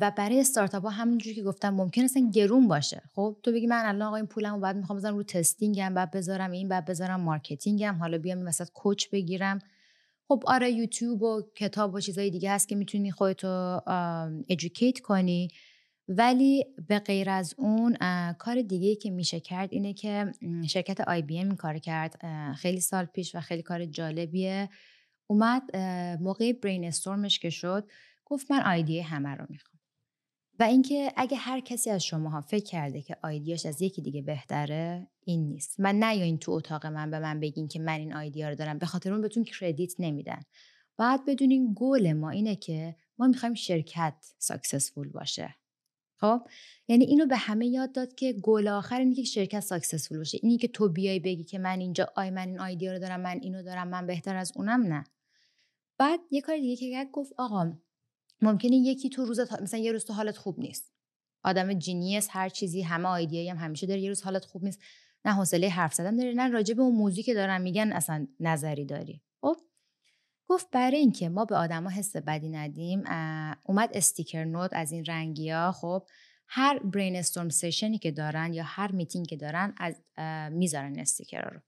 و برای استارتاپ ها همونجوری که گفتم ممکن است گرون باشه. خب تو بگی من الان آقا این پولمو بعد می‌خوام بزنم رو testing م بعد بذارم این بعد بذارم marketing م حالا بیام وسط coach بگیرم. خب آره یوتیوب و کتاب و چیزای دیگه هست که می‌تونی خودتو ادوکییت کنی. ولی به غیر از اون کار دیگه که میشه کرد اینه که شرکت آی بی ام کار کرد. خیلی سال پیش و خیلی کار جالبیه. اومد موقع برین استورمش که شد گفت من آیدیه همه رو می‌خوام. و اینکه اگه هر کسی از شماها فکر کرده که آیدیاش از یکی دیگه بهتره این نیست. من نه یا این تو اتاق من به من بگین که من این آیدیا رو دارم. به خاطر اون بهتون کردیت نمیدن. باید بدونین گول ما اینه که ما می‌خوایم شرکت successful باشه. خب یعنی اینو به همه یاد داد که گل آخر اینه که شرکت successful باشه. اینی که تو بیای بگی که من اینجا آی من این idea رو دارم من اینو دارم من بهتر از اونم نه. بعد یه کار دیگه که گفت آقا ممکنه یکی تو روز مثلا یه روز تو حالت خوب نیست. آدم genius هر چیزی همه idea یی هم همیشه داره یه روز حالت خوب نیست. نه حوصله حرف زدن داری نه راجع به اون موضوعی که دارن میگن اصلا نظری داری. خب؟ گفت برای اینکه ما به آدما حس بدی ندیم اومد sticker note از این رنگی ها خب هر brainstorm session ی که دارن یا هر میتینگ که دارن از می‌ذارن sticker رو.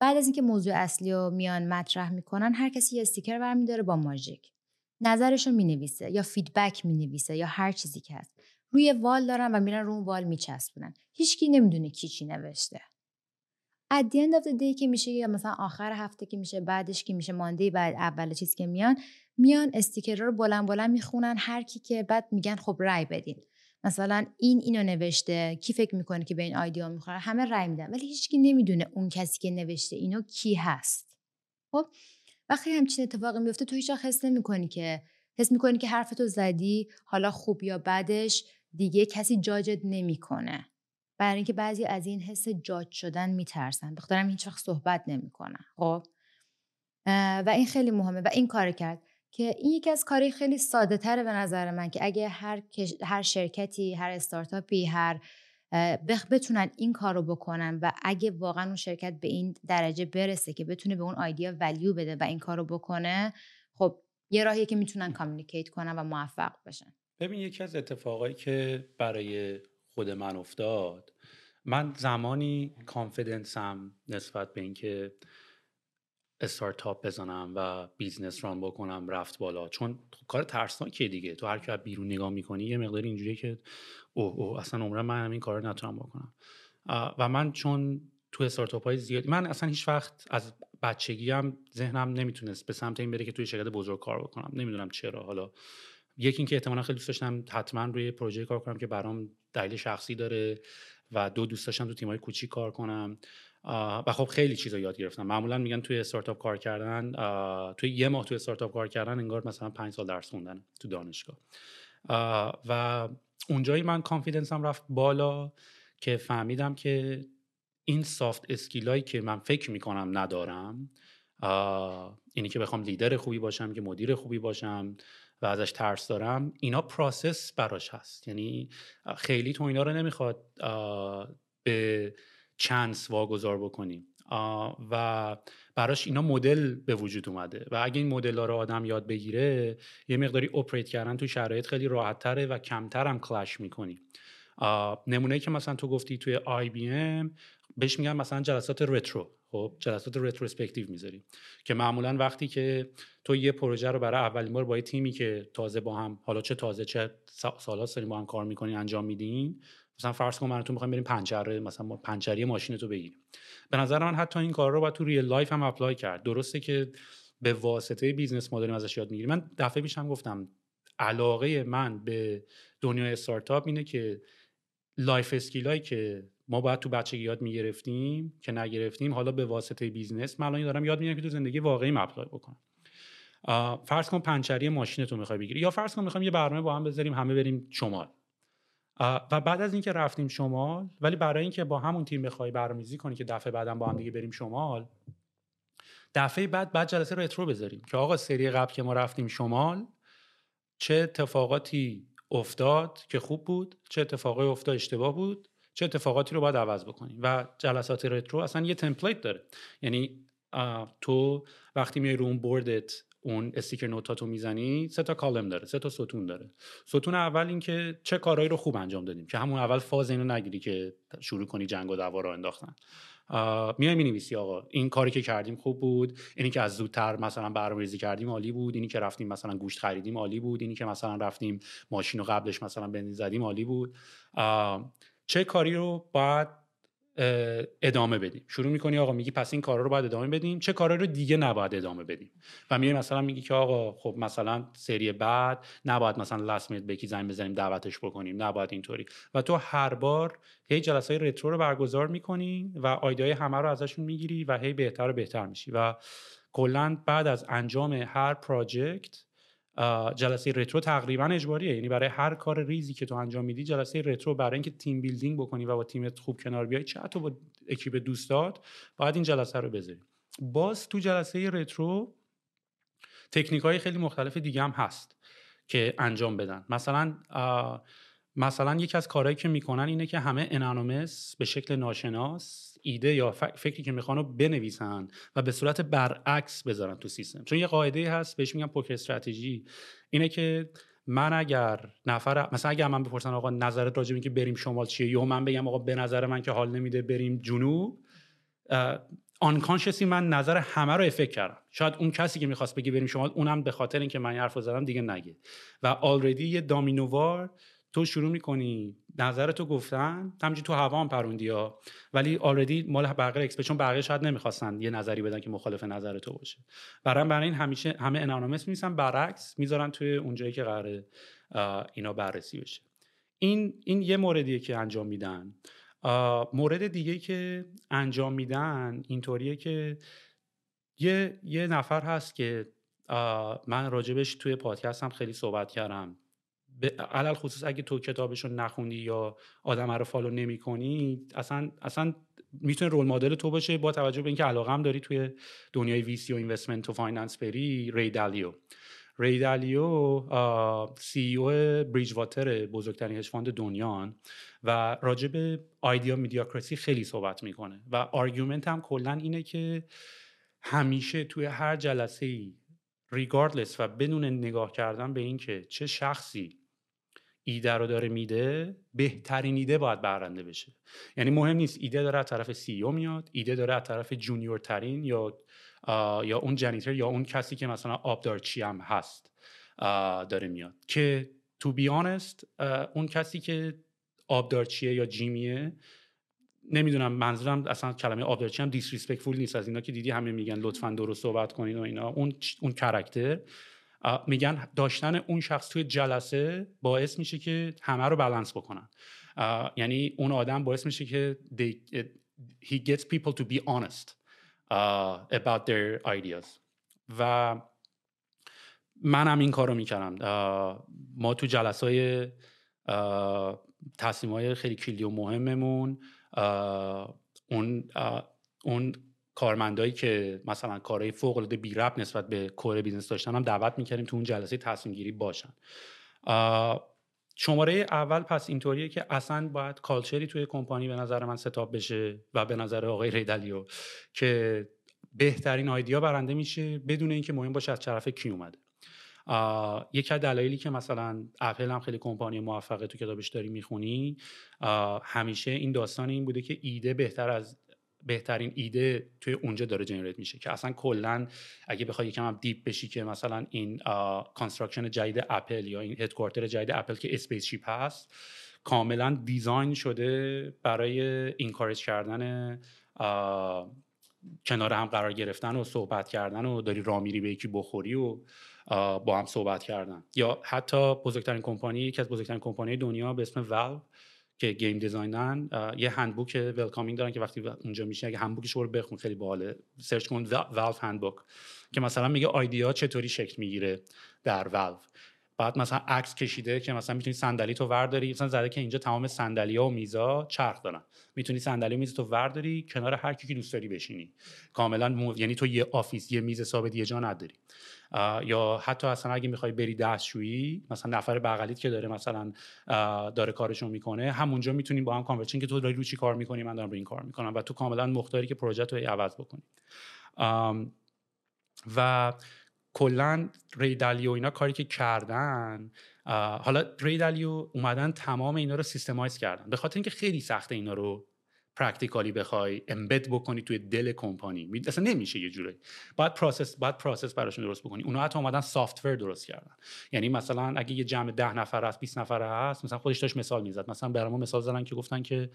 بعد از اینکه موضوع اصلی رو میان مطرح می‌کنن هر کسی یه sticker برمیداره با ماژیک. نظرش رو می‌نویسه یا feedback می‌نویسه یا هر چیزی که هست. روی wall دارن و میرن رو اون wall میچسبونن. هیچکی نمی‌دونه کی چی نوشته. At the end of the day که میشه یا مثلا آخر هفته که میشه بعدش که میشه مانده بعد اول چیز که میان میان استیکر رو بلند بلند می‌خونن هر کی که بعد میگن خب رای بدین. مثلا این اینو نوشته کی فکر می‌کنه که به این آیدیا می‌خوره؟ همه رای میدن. ولی هیچکی نمی‌دونه اون کسی که نوشته اینو کی هست. خب؟ وقتی همچین اتفاقی میفته تو هیچ حس نمی‌کنی که حس می‌کنی که حرفتو زدی حالا خوب یا بدش دیگه کسی جاجت نمی‌کنه. برای اینکه بعضی از این حس جاج شدن میترسن. بخاطرم هیچ وقت صحبت نمی‌کنن. خب؟ و این خیلی مهمه و این کار کرد که این یکی از کاری خیلی ساده تره به نظر من که اگه هر, هر شرکتی هر استارتاپی هر بتونن این کار رو بکنن و اگه واقعا اون شرکت به این درجه برسه که بتونه به اون idea value بده و این کار رو بکنه خب یه راهیه که می‌تونن communicate کنن و موفق بشن. ببین یکی از اتفاقایی که برای خود من افتاد. من زمانی confidence م نسبت به اینکه استارتاپ بزنم و business run بکنم رفت بالا. چون کار ترسناکیه دیگه. تو هر که بیرون نگاه می‌کنی یه مقدار اینجوریه که اوه اوه اصلا عمرم من همین کار نتونم بکنم. و من چون تو استارتاپ های زیادی من اصلا هیچ وقت از بچگی هم ذهنم نمی‌تونست به سمت این بره که توی شرکت بزرگ کار بکنم. نمی‌دونم چرا. حالا یکی اینکه احتمالا خیلی دوست داشتم حتما روی پروژه کار کنم که برام دلیل شخصی داره و دو دوست داشتم تو تیمای کوچیک کار کنم. و خب خیلی چیزا یاد گرفتم. معمولا میگن توی استارتاپ کار کردن توی یه ماه توی استارتاپ کار کردن انگار مثلا پنج سال درس خوندن تو دانشگاه. و اونجایی من کانفیدنسم رفت بالا که فهمیدم که این سافت اسکیلایی که من فکر می‌کنم ندارم اینی که بخوام لیدر خوبی باشم که مدیر خوبی باشم و ازش ترس دارم اینا process براش هست. یعنی خیلی تو اینا رو نمی‌خواد به chance واگذار بکنیم و براش اینا مدل به وجود اومده. و اگه این مدل ها رو آدم یاد بگیره یه مقداری operate کردن تو شرایط خیلی راحت تره و کمتر هم کلش می‌کنی نمونه که مثلا تو گفتی توی آی بی ام بهش میگن مثلا جلسات retro خب جلسات retrospective می‌ذاریم. که معمولا وقتی که تو یه پروژه رو برای اولین بار با یه تیمی که تازه با هم حالا چه تازه چه سالا سریم با هم کار می‌کنین انجام میدین مثلا فرض کن من تو می‌خوایم بریم پنچره مثلا پنچری ماشین تو بگیریم. به نظر من حتی این کار رو باید تو real life هم apply کرد. درسته که به واسطه business model ازش یاد می‌گیریم. من دفعه پیش هم گفتم علاقه من به دنیای استارتاپ اینه که life skill ایی که ما باید تو بچگی یاد می‌گرفتیم که نگرفتیم. حالا به واسطه business من الان دارم یاد می‌گیرم که تو زندگی واقعی apply بکنم. فرض کن پنچری ماشین تو می‌خوای بگیری یا فرض کن می‌خوایم یه برنامه با هم بذاریم همه بریم شمال. و بعد از اینکه رفتیم شمال ولی برای اینکه با همون تیم بخوای برنامه‌ریزی کنی که دفعه بعدم با هم دیگه بریم شمال دفعه بعد بعد جلسه retro بذاریم که آقا سری قبل که ما رفتیم شمال چه اتفاقاتی افتاد که خوب بود چه اتفاقی افتاد اشتباه بود چه اتفاقاتی رو باید عوض بکنیم و جلسات رترو اصلا یه تمپلیت داره. یعنی تو وقتی میای رو اون بوردت اون استیکر نوتاتو می‌زنی سه تا کالم داره سه تا ستون داره. ستون اول این که چه کارهایی رو خوب انجام دادیم که همون اول فاز اینو نگیری که شروع کنی جنگ و دعوا رو انداختن. میای می نویسی آقا. این کاری که کردیم خوب بود. اینی که از زودتر مثلا برنامه‌ریزی کردیم عالی بود. اینی که رفتیم مثلا گوشت خریدیم عالی بود. اینی که مثلا رفتیم ماشین رو قبلش مثلا بنزین زدیم عالی بود. چه کاری رو باید ادامه بدیم؟ شروع می‌کنی آقا میگی پس این کارا رو باید ادامه بدیم. چه کارا رو دیگه نباید ادامه بدیم؟ و میگی مثلا میگی که آقا خب مثلا سری بعد نباید مثلا لاست میت بکی زنگ بزنیم دعوتش بکنیم نباید اینطوری. و تو هر بار هی جلسه رترو رو برگزار می‌کنی و آیدای همه رو ازشون می‌گیری و هی بهتر و بهتر میشی. و کلا بعد از انجام هر پراجکت جلسه retro تقریبا اجباریه. یعنی برای هر کار ریزی که تو انجام میدی جلسه retro برای اینکه team building بکنی و با تیمت خوب کنار بیای چه تو با اکیپ دوستات باید این جلسه رو بذاری. باز تو جلسه retro تکنیک های خیلی مختلف دیگه هم هست که انجام بدن. مثلا مثلا یکی از کارهایی که می‌کنن اینه که همه anonymous به شکل ناشناس ایده یا فکری که می‌خوان رو بنویسن و به صورت برعکس بذارن تو سیستم. چون یه قاعده هست بهش میگن پوکر استراتژی. اینه که من اگر نفر مثلا اگر من بپرسن آقا نظرت راجع به که بریم شمال چیه یا من بگم آقا به نظر من که حال نمیده بریم جنوب آنکانشسی من نظر همه رو افکت کردم. شاید اون کسی که می‌خواست بگه بریم شمال اونم به خاطر اینکه من حرف زدم دیگه نگه. و آلردی یه دامینووار تو شروع می‌کنی نظر تو گفتن همینجوری تو هوا هم پروندی ولی already مال بقیه expert چون بقیه شاید نمی‌خواستن یه نظری بدن که مخالف نظر تو باشه. برای برای این همیشه همه anonymous می‌نویسن برعکس می‌ذارن توی اونجایی که قراره اینا بررسی بشه. این این یه موردیه که انجام میدن. مورد دیگه که انجام میدن اینطوریه که یه یه نفر هست که من راجبش توی پادکست هم خیلی صحبت کردم. علی الخصوص اگه تو کتابش رو نخوندی یا آدم رو follow نمی کنی اصلا اصلا می‌تونه role model تو باشه با توجه به اینکه علاقه هم داری توی دنیای VC و investment و finance بری ری دالیو ری دالیو CEO Bridgewater بزرگترین hedge fund دنیا و راجع به idea meritocracy خیلی صحبت می‌کنه و argument هم کلا اینه که همیشه توی هر جلسه ای regardless و بدون نگاه کردن به اینکه چه شخصی ایده رو داره میده بهترین ایده باید برنده بشه. یعنی مهم نیست ایده داره از طرف سی او میاد ایده داره از طرف جونیور ترین یا یا اون جنیتر یا اون کسی که مثلا آبدارچی هم هست داره میاد. که تو بی اون کسی که آبدارچیه یا جیمیه نمی‌دونم منظورم اصلا کلمه آبدارچی هم دیسریسپکتفول نیست. از اینا که دیدی همه میگن لطفا درست صحبت کنین و اینا. اون اون کرکتر میگن داشتن اون شخص توی جلسه باعث میشه که همه رو بالانس بکنن. یعنی اون آدم باعث میشه که he gets people to be honest about their ideas. و منم این کار رو می‌کردم ما تو جلسه های تصمیم های خیلی کلی و مهممون اون اون کارمندایی که مثلا کارهای فوق العاده بی ربط نسبت به core business داشتن هم دعوت می‌کردیم تو اون جلسه تصمیم گیری باشن شماره اول پس اینطوریه که اصلا باید culture ی توی کمپانی به نظر من set up بشه و به نظر آقای ری دالیو که بهترین idea برنده میشه بدون اینکه مهم باشه از طرف کی اومده. یکی از دلایلی که مثلا اپل هم خیلی کمپانی موفقه تو کتابش داری می‌خونی همیشه این داستان این بوده که ایده بهتر از بهترین ایده توی اونجا داره generate میشه که اصلا کلا اگه بخوای یکم هم deep بشی که مثلا این construction جدید اپل یا این headquarter جدید اپل که spaceship هست کاملا design شده برای encourage کردن کنار هم قرار گرفتن و صحبت کردن و داری راه میری به یکی بخوری و با هم صحبت کردن. یا حتی بزرگترین کمپانی یکی از بزرگترین کمپانی دنیا به اسم Valve که game design ن یه handbook welcoming دارن که وقتی اونجا میشه اگه handbook ش رو بخون خیلی باحاله. سرچ کن Valve handbook که مثلا میگه idea چطوری شکل می‌گیره در ولو بعد مثلا عکس کشیده که مثلا می‌تونی صندلی تو ورداری مثلا زده که اینجا تمام صندلی و میزا چرخ دارن. می‌تونی صندلی میز تو ورداری کنار هر کی که دوست داری بشینی. کاملا مو... یعنی تو یه office یه میز ثابت یه جا نداری. یا حتی اصلا اگه می‌خوای بری دستشویی مثلا نفر بغلیت که داره مثلا داره کارشو می‌کنه همونجا می‌تونیم با هم conversation که تو داری رو چی کار می‌کنی من دارم رو این کار می‌کنم و تو کاملا مختاری که پروژه رو عوض بکنی. و کلا ری دالیو اینا کاری که کردن حالا ری دالیو اومدن تمام اینا رو systemize کردن. به خاطر اینکه خیلی سخته اینا رو practically بخوای embed بکنی توی دل کمپانی. اصلا نمیشه یه جوری باید process باید process براشون درست بکنی. اونا حتی اومدن software درست کردن. یعنی مثلا اگه یه جمع ده نفر هست 20 نفر هست مثلا خودش داشت مثال می‌زد. مثلا برام مثال زدن که گفتن که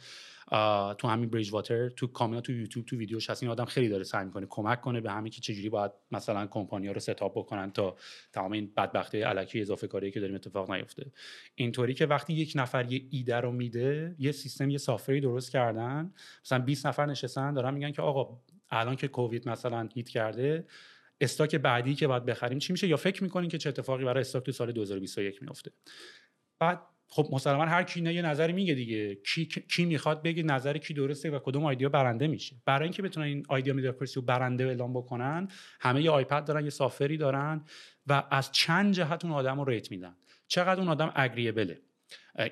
تو همین بریج واتر تو کاملا تو یوتیوب تو ویدیوش هست. این آدم خیلی داره سعی می‌کنه کمک کنه به همین که چجوری باید مثلا کمپانی ها رو ستاپ بکنن تا تمام این بدبختی علکی اضافه کاری که داریم اتفاق نیفته. اینطوری که وقتی یک نفر یه ایده رو میده یه سیستم یه سافری درست کردن مثلا 20 نفر نشستن دارن میگن که آقا الان که کووید مثلا هیت کرده stock بعدی که باید بخریم چی میشه؟ یا فکر می‌کنین که چه اتفاقی برای stock تو سال 2021 میفته بعد خب مسلما هر کی یه نظری میگه دیگه. کی, کی می‌خواد بگه نظر کی درسته و کدوم idea برنده میشه. برای اینکه بتونن این idea meritocracy رو برنده اعلام بکنن همه یه iPad دارن یه سافری دارن و از چند جهت اون آدم رو rate میدن. چقدر اون آدم agreeable ه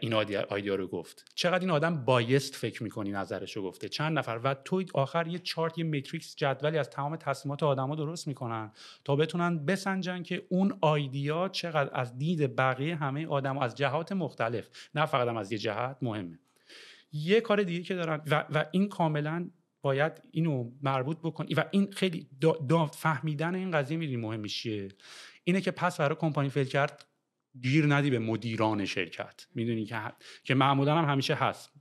این idea رو گفت. چقدر این آدم biased فکر می‌کنی نظرش رو گفته؟ چند نفر؟ و تو آخر یه چارت یه matrix جدولی از تمام تصمیمات آدما درست می‌کنن تا بتونن بسنجن که اون idea چقدر از دید بقیه همه آدم از جهات مختلف نه فقط از یه جهت مهمه. یه کار دیگه که دارن و, و این کاملا باید اینو مربوط بکنی و این خیلی دا, فهمیدن این قضیه می‌دونی مهم چیه؟ اینه که پس برای کمپانی fail کرد گیر ندی به مدیران شرکت. می‌دونی که که معمولا هم همیشه هست.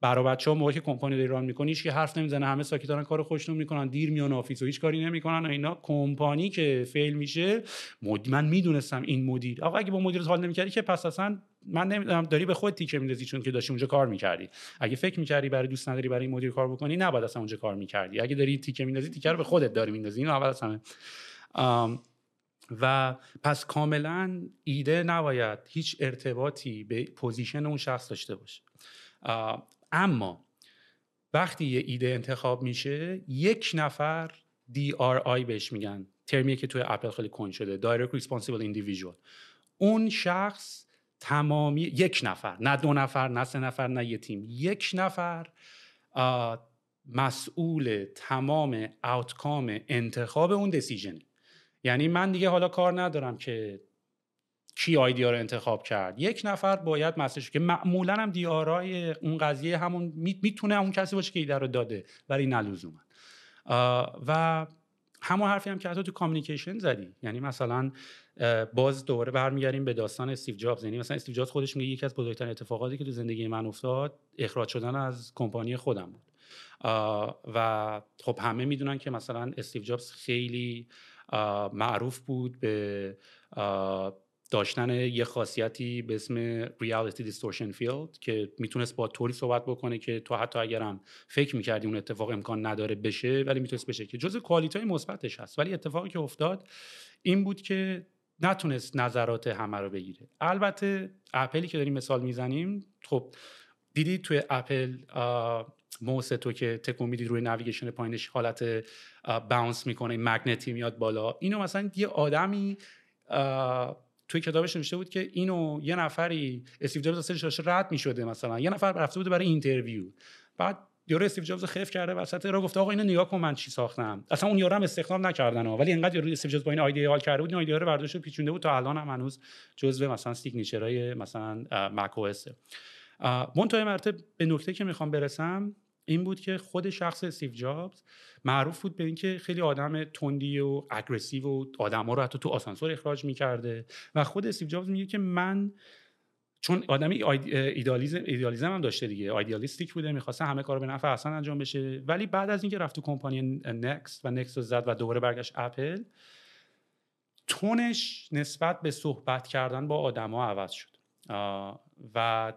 برای بچه ها که کمپانی ایران می‌کنی هیچ حرف نمی‌زنه. همه ساکت دارن کار خودشونو می‌کنن. دیر میان office و هیچ کاری نمی‌کنن. اینا کمپانی که fail میشه مد... من می‌دونستم این مدیر. آقا اگه با مدیر حال نمی‌کردی که پس اصلا من نمی‌دونم داری به خود تیکه میندازی چون که داشتی اونجا کار می‌کردی. اگه فکر می‌کردی برای دوست نداری برای این مدیر کار بکنی نباید اصلا اونجا کار می‌کردی. اگه داری تیکه میندازی تیکه رو به خودت داری میندازی اینو اول اصلا و پس کاملا ایده نباید هیچ ارتباطی به position اون شخص داشته باشه. اما وقتی یه ایده انتخاب میشه یک نفر DRI بهش میگن ترمیه که توی اپل خیلی کن شده Direct Responsible Individual. اون شخص تمامی یک نفر نه دو نفر نه سه نفر نه یه تیم یک نفر مسئول تمام آوتکام انتخاب اون دسیژنه یعنی من دیگه حالا کار ندارم که کی آیدیا رو انتخاب کرد. یک نفر باید مسئله که معمولا هم دیارای اون قضیه همون می‌تونه اون کسی باشه که ایده رو داده ولی نلزوما و همون حرفی هم که حتی تو communication زدی. یعنی مثلا باز دوباره برمیگردیم به داستان استیو جابز. یعنی مثلا استیو جابز خودش میگه یکی از بزرگترین اتفاقاتی که تو زندگی من افتاد اخراج شدن از کمپانی خودم بود. و خب همه می‌دونن که مثلا استیو جابز خیلی معروف بود به داشتن یه خاصیتی به اسم reality distortion field که می‌تونست با طوری صحبت بکنه که تو حتی اگرم فکر می‌کردی اون اتفاق امکان نداره بشه ولی می‌تونست بشه. که جزء quality های مثبتش هست. ولی اتفاقی که افتاد این بود که نتونست نظرات همه رو بگیره. البته اپلی که داریم مثال می‌زنیم خب دیدی توی اپل موس تو که تکون میدی روی navigation پایینش حالت bounce می‌کنه magnet ی میاد بالا. اینو مثلا یه آدمی توی کتابش نوشته بود که اینو یه نفری استیو جابز اصلا رد می‌شده مثلا. یه نفر رفته بود برای interview. بعد یارو استیو جابز خفت کرده وسط راه گفته آقا اینو نگاه کن من چی ساختم. اصلا اون یارو استخدام نکردن ولی انقدر یارو استیو جابز با این ایده حال کرده بود این ایده رو برداشت پیچونده بود تا الان هم هنوز جزو مثلا signature ای مثلا macOS مرتب به نکته که می‌خوام برسم این بود که خود شخص استیو جابز معروف بود به اینکه خیلی آدم تندی و aggressive و آدما رو حتی تو آسانسور اخراج می‌کرده. و خود استیو جابز میگه که من چون آدمی idealism idealism هم داشته دیگه idealistic بوده می‌خواسته همه کار به نحو احسن انجام بشه. ولی بعد از اینکه رفت تو کمپانی NeXT و NeXT رو زد و دوباره برگشت Apple tone ش نسبت به صحبت کردن با آدما عوض شد. و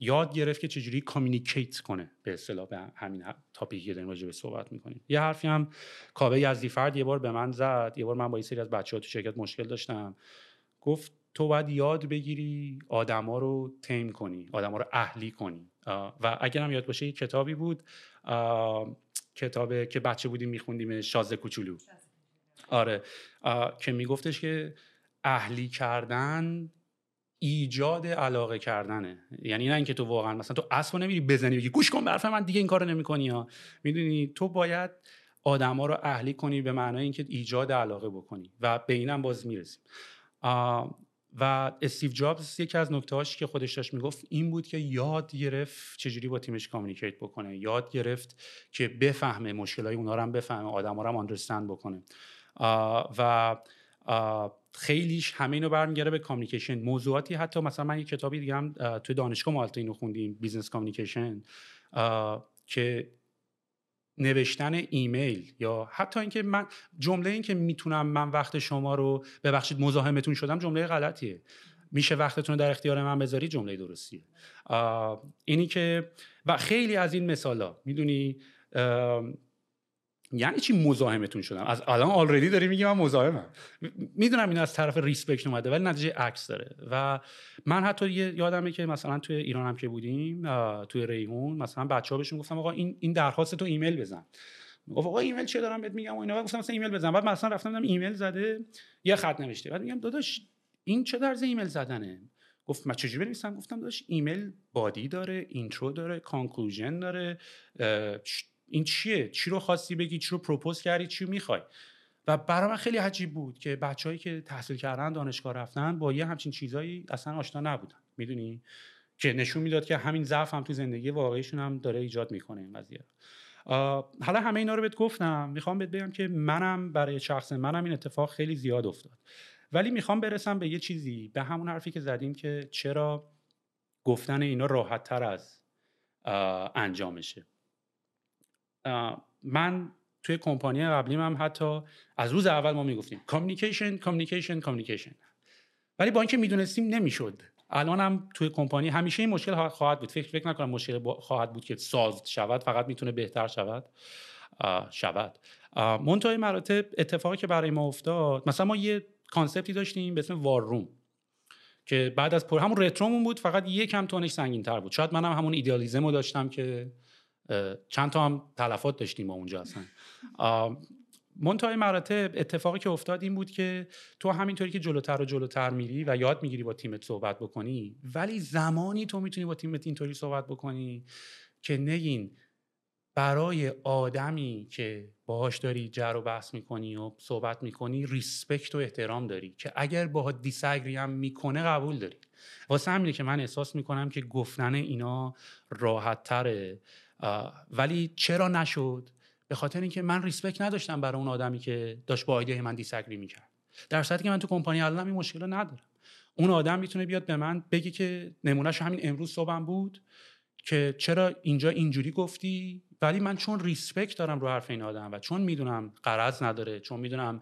یاد گرفت که چجوری communicate کنه به اصطلاح به همین topic ی که داریم راجع به صحبت می‌کنیم. یه حرفی هم کاوه یزدی فرد یه بار به من زد یه بار من با یه سری از بچه‌ها تو شرکت مشکل داشتم. گفت تو باید یاد بگیری آدما رو تیم کنی آدما رو اهلی کنی. و اگر هم یاد باشه یه کتابی بود کتابه که بچه بودیم میخوندیم شازده کوچولو. آره. که میگفتش که اهلی کردن ایجاد علاقه کردنه. یعنی نه اینکه تو واقعا مثلا تو اسبو نمیری بزنی بگی گوش کن برف من دیگه این کارو نمی‌کنی ها. می‌دونی؟ تو باید آدما رو اهلی کنی به معنای اینکه ایجاد علاقه بکنی و به اینم باز می‌رسیم. و استیو جابز یکی از نکته که خودش داشت می‌گفت این بود که یاد گرفت چجوری با تیمش communicate بکنه. یاد گرفت که بفهمه مشکلای اونا رو هم بفهمه آدما رو هم بکنه. و خیلیش همه اینو برمیگرده به communication موضوعاتی حتی مثلا من یه کتابی دیگه هم توی دانشگاه مالتا اینو خوندیم business communication که نوشتن ایمیل یا حتی اینکه من جمله این که می‌تونم من وقت شما رو ببخشید مزاحمتون شدم جمله غلطیه. میشه وقتتون در اختیار من بذاری؟ جمله درستیه. اینی که و خیلی از این مثالا می‌دونی یعنی چی مزاحمتون شدم؟ از الان آلردی داری میگی من مزاحمم. می‌دونم این از طرف ریسپکت اومده ولی نتیجه عکس داره. و من حتی یادمه که مثلا توی ایران هم که بودیم توی ریحون مثلا بچه‌ها بهشون گفتم آقا این این درخواست تو ایمیل بزن. گفت آقا ایمیل چه دارم بهت میگم و اینا. گفتم مثلا ایمیل بزن. بعد مثلا رفتم دیدم ایمیل زده یه خط نوشته. بعد میگم داداش این چه طرز ایمیل زدنه؟ گفت من چجوری بنویسم؟ گفتم داداش ایمیل body داره intro داره conclusion داره این چیه؟ چی رو خواستی بگی؟ چی رو propose کردی؟ چی می‌خوای؟ و برای من خیلی عجیب بود که بچههایی که تحصیل کردن دانشگاه رفتن با یه همچین چیزایی اصلا آشنا نبودن. می‌دونی؟ که نشون می‌داد که همین ضعف هم تو زندگی واقعیشون هم داره ایجاد می‌کنه این قضیه حالا همه اینا رو بهت گفتم. می‌خوام بهت بگم که منم برای شخص منم این اتفاق خیلی زیاد افتاد. ولی می‌خوام برسم به یه چیزی به همون حرفی که زدیم که چرا گفتن اینا راحت تر از انجامشه. من توی کمپانی قبلیم هم حتی از روز اول ما می‌گفتیم کامیکیشن کامیکیشن کامیکیشن ولی با اینکه می‌دونستیم نمی‌شد. الان هم توی کمپانی همیشه این مشکل خواهد بود. فکر فکر نکنم مشکل خواهد بود که سالو شود. فقط می‌تونه بهتر شود. شود. منتهای مراتب اتفاقی که برای ما افتاد مثلا ما یه concept ی داشتیم به اسم war room که بعد از پر همون retro مون بود فقط یکم tone ش سنگین تر بود. شاید منم هم همون idealism رو داشتم که چند تا هم تلفات داشتیم ما اونجا اصلا. منتهای مراتب اتفاقی که افتاد این بود که تو همینطوری که جلوتر و جلوتر میری و یاد می‌گیری با تیمت صحبت بکنی ولی زمانی تو می‌تونی با تیمت اینطوری صحبت بکنی که نگین برای آدمی که باهاش داری جر و بحث می‌کنی و صحبت می‌کنی ریسپکت و احترام داری که اگر باهات دیسگری هم می‌کنه قبول داری. واسه همینه که من احساس می‌کنم که گفتن اینا راحت تره ولی چرا نشد؟ به خاطر اینکه من ریسپکت نداشتم برای اون آدمی که داشت با ایده من دیسگری می‌کرد در صورتی که من تو کمپانی الان این مشکل رو ندارم. اون آدم می‌تونه بیاد به من بگه که نمونهش همین امروز صبحم بود که چرا اینجا اینجوری گفتی؟ ولی من چون respect دارم رو حرف این آدم و چون می‌دونم غرض نداره چون می‌دونم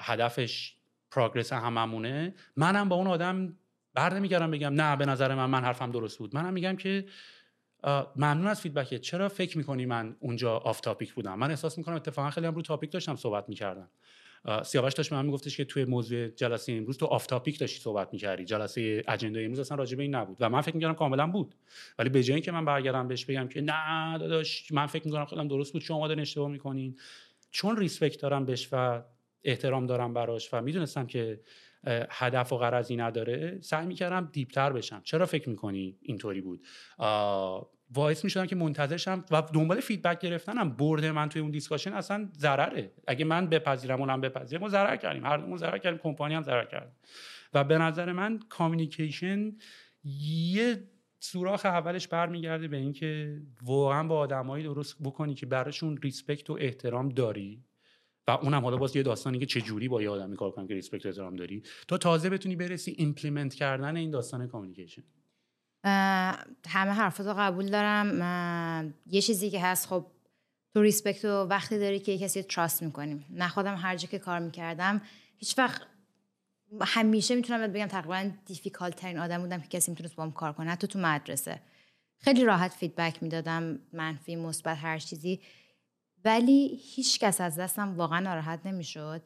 هدفش progress هممونه منم با اون آدم بر نمیگردم بگم نه به نظر من من حرفم درست بود. منم میگم که ممنون از feedback ت چرا فکر می‌کنی من اونجا off topic بودم؟ من احساس می‌کنم اتفاقا خیلی هم رو topic داشتم صحبت می‌کردم. سیاوش داشت به من میگفتش که توی موضوع جلسه امروز تو off topic داشتی صحبت می‌کردی. جلسه agenda امروز اصلا راجع به این نبود. و من فکر می‌کردم کاملا بود. ولی به جای اینکه من برگردم بهش بگم که نه داداش من فکر می‌کنم خودم درست بود شما دارین اشتباه می‌کنین. چون respect دارم بهش و احترام دارم براش و می‌دونستم که هدف و غرضی نداره سعی می‌کردم deep تر بشم. چرا فکر می‌کنی اینطوری بود؟ باعث می‌شدم که منتظرشم و دنبال feedback گرفتنم. برد من توی اون discussion اصلا ضرره. اگه من بپذیرم اونم بپذیرم ما ضرر کردیم. هر دومون ضرر کردیم. کمپانی هم ضرر کرد. و به نظر من communication یه سوراخ اولش برمیگرده به اینکه واقعا با آدمایی درست بکنی که براشون respect و احترام داری. و اونم حالا باز یه داستانی که چه جوری با یه آدمی کار کنم که respect و احترام داری. تا تازه بتونی برسی implement کردن این داستان communication همه حرفاتو قبول دارم. یه چیزی که هست خب تو respect و وقتی داری که کسی trust می‌کنیم. نه خودم هر جا که کار می‌کردم هیچ وقت همیشه می‌تونم بگم تقریبا difficult ترین آدم بودم که کسی می‌تونست با کار کنه حتی تو مدرسه. خیلی راحت feedback می‌دادم منفی مثبت هر چیزی. ولی هیچ کس از دستم واقعا ناراحت نمی‌شد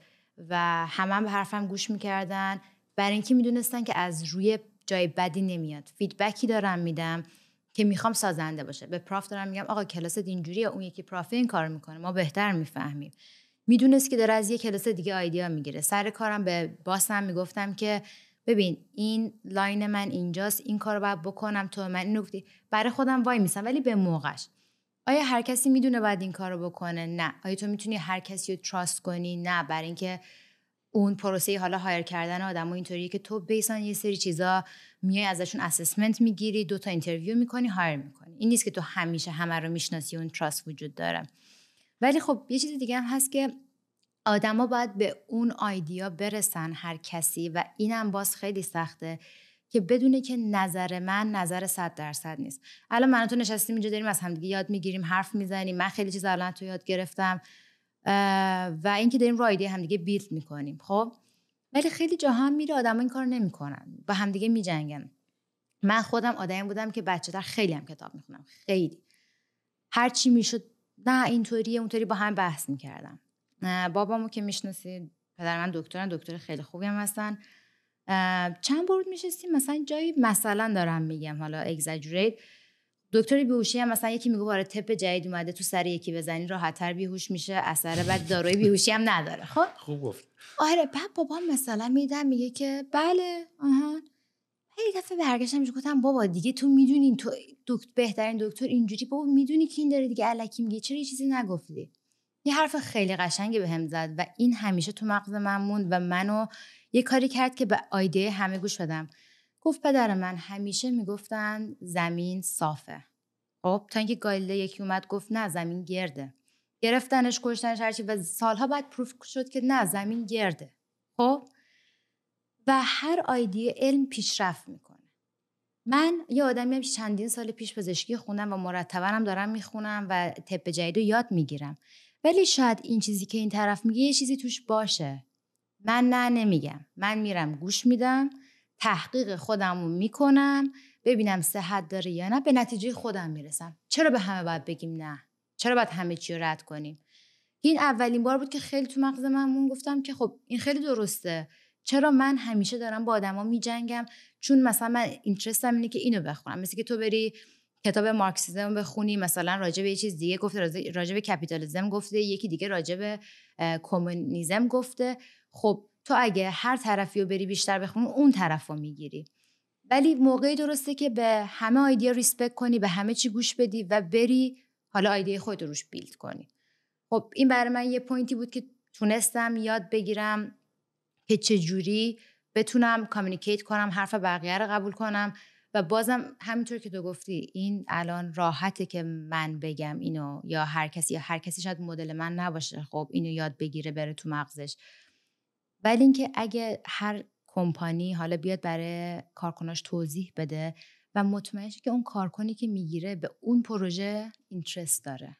و همه هم به حرفم گوش می‌کردن. برای اینکه می‌دونستن که از روی جای بدی نمیاد. feedback ی دارم میدم که می‌خوام سازنده باشه. به prof دارم میگم آقا کلاس اینجوری اون یکی prof این کار می‌کنه. ما بهتر می‌فهمیم. می‌دونست که داره از یه کلاس دیگه idea می‌گیره. سر کارم به boss م می‌گفتم که ببین این line من اینجاست این کار رو باید بکنم تو من گفتی. برای خودم وای میسم ولی به موقعش. آیا هر کسی می‌دونه باید این کار رو بکنه؟ نه. آیا تو می‌تونی هر کسی رو trust کنی؟ نه. برای اینکه اون پروسه حالا hire کردن آدم و اینطوریه که تو based on یه سری چیزا میای ازشون assessment می‌گیری دو تا interview می‌کنی hire می‌کنی. این نیست که تو همیشه همه رو می‌شناسی اون trust وجود داره. ولی خب یه چیز دیگه هم هست که آدما باید به اون آیدیا برسن هر کسی و اینم باز خیلی سخته که بدونه که نظر من نظر صد درصد نیست. الان من تو نشستیم اینجا داریم از همدیگه یاد می‌گیریم حرف می‌زنیم. من خیلی چیز الان تو یاد گرفتم. و اینکه داریم آیدیا همدیگه بیلد می‌کنیم خب؟ ولی خیلی جاها هم میره آدم این کار نمی‌کنن با همدیگه میجنگن. من خودم آدمی بودم که بچه در خیلی هم کتاب می‌خونم خیلی. هر چی می‌شد نه اینطوریه اونطوری با هم بحث می‌کردم. بابامو که می‌شناسید پدر من دکترن دکتر خیلی خوبی هم هستن. چند بار میشستیم مثلا جایی مثلا دارم میگم حالا اگزاجریت دکتر بیهوشی هم مثلا یکی میگه آره تپ جدید اومده تو سر یکی بزنی راحتتر بیهوش میشه اثر بعد داروی بیهوشی هم نداره. خب؟ خوب گفت. آره بعد بابام مثلا میدم میگه که بله آها. یه دفعه برگشتم گفتم بابا دیگه تو می‌دونین تو دکتر بهترین دکتر اینجوری بابا می‌دونی که این داره دیگه الکی میگه؟ چرا یه چیزی نگفتی؟ یه حرف خیلی قشنگی بهم به زد و این همیشه تو مغز من موند و منو یه کاری کرد که به آیده همه گوش بدم. گفت پدر من همیشه می‌گفتن زمین صافه. خب تا اینکه گایلده یکی اومد گفت نه زمین گرده. گرفتنش کشتنش هرچی و سالها بعد پروف شد که نه زمین گرده. خب؟ و هر آیدی علم پیشرفت می‌کنه. من یه آدمی هم چندین سال پیش پزشکی خوندم و مرتبا هم دارم می‌خونم و طب جدید رو یاد می‌گیرم. ولی شاید این چیزی که این طرف میگه یه چیزی توش باشه. من نه نمیگم. من میرم گوش میدم. تحقیق خودم رو می‌کنم ببینم صحت داره یا نه به نتیجه خودم می‌رسم. چرا به همه باید بگیم نه؟ چرا باید همه چی رد کنیم؟ این اولین بار بود که خیلی تو مغز من گفتم که خب این خیلی درسته. چرا من همیشه دارم با آدما میجنگم؟ چون مثلا من اینترستم اینه که اینو بخونم. مثل که تو بری کتاب مارکسیزم بخونی مثلا راجع به یه چیز دیگه گفته راجع به کپیتالیسم گفته یکی دیگه راجع به کمونیسم گفته. خب تو اگه هر طرفی رو بری بیشتر بخونی اون طرف رو می‌گیری. ولی موقعی درسته که به همه آیدیا ریسپکت کنی به همه چی گوش بدی و بری حالا آیدیا خودت روش بیلد کنی. خب این برای من یه point ی بود که تونستم یاد بگیرم که چجوری بتونم communicate کنم حرف بقیه رو قبول کنم و بازم همینطور که تو گفتی این الان راحته که من بگم اینو یا هر کسی یا هر کسی شاید مدل من نباشه خب اینو یاد بگیره بره تو مغزش. ولی اینکه اگه هر کمپانی حالا بیاد برای کارکناش توضیح بده و مطمئن که اون کارکنی که می‌گیره به اون پروژه interest داره.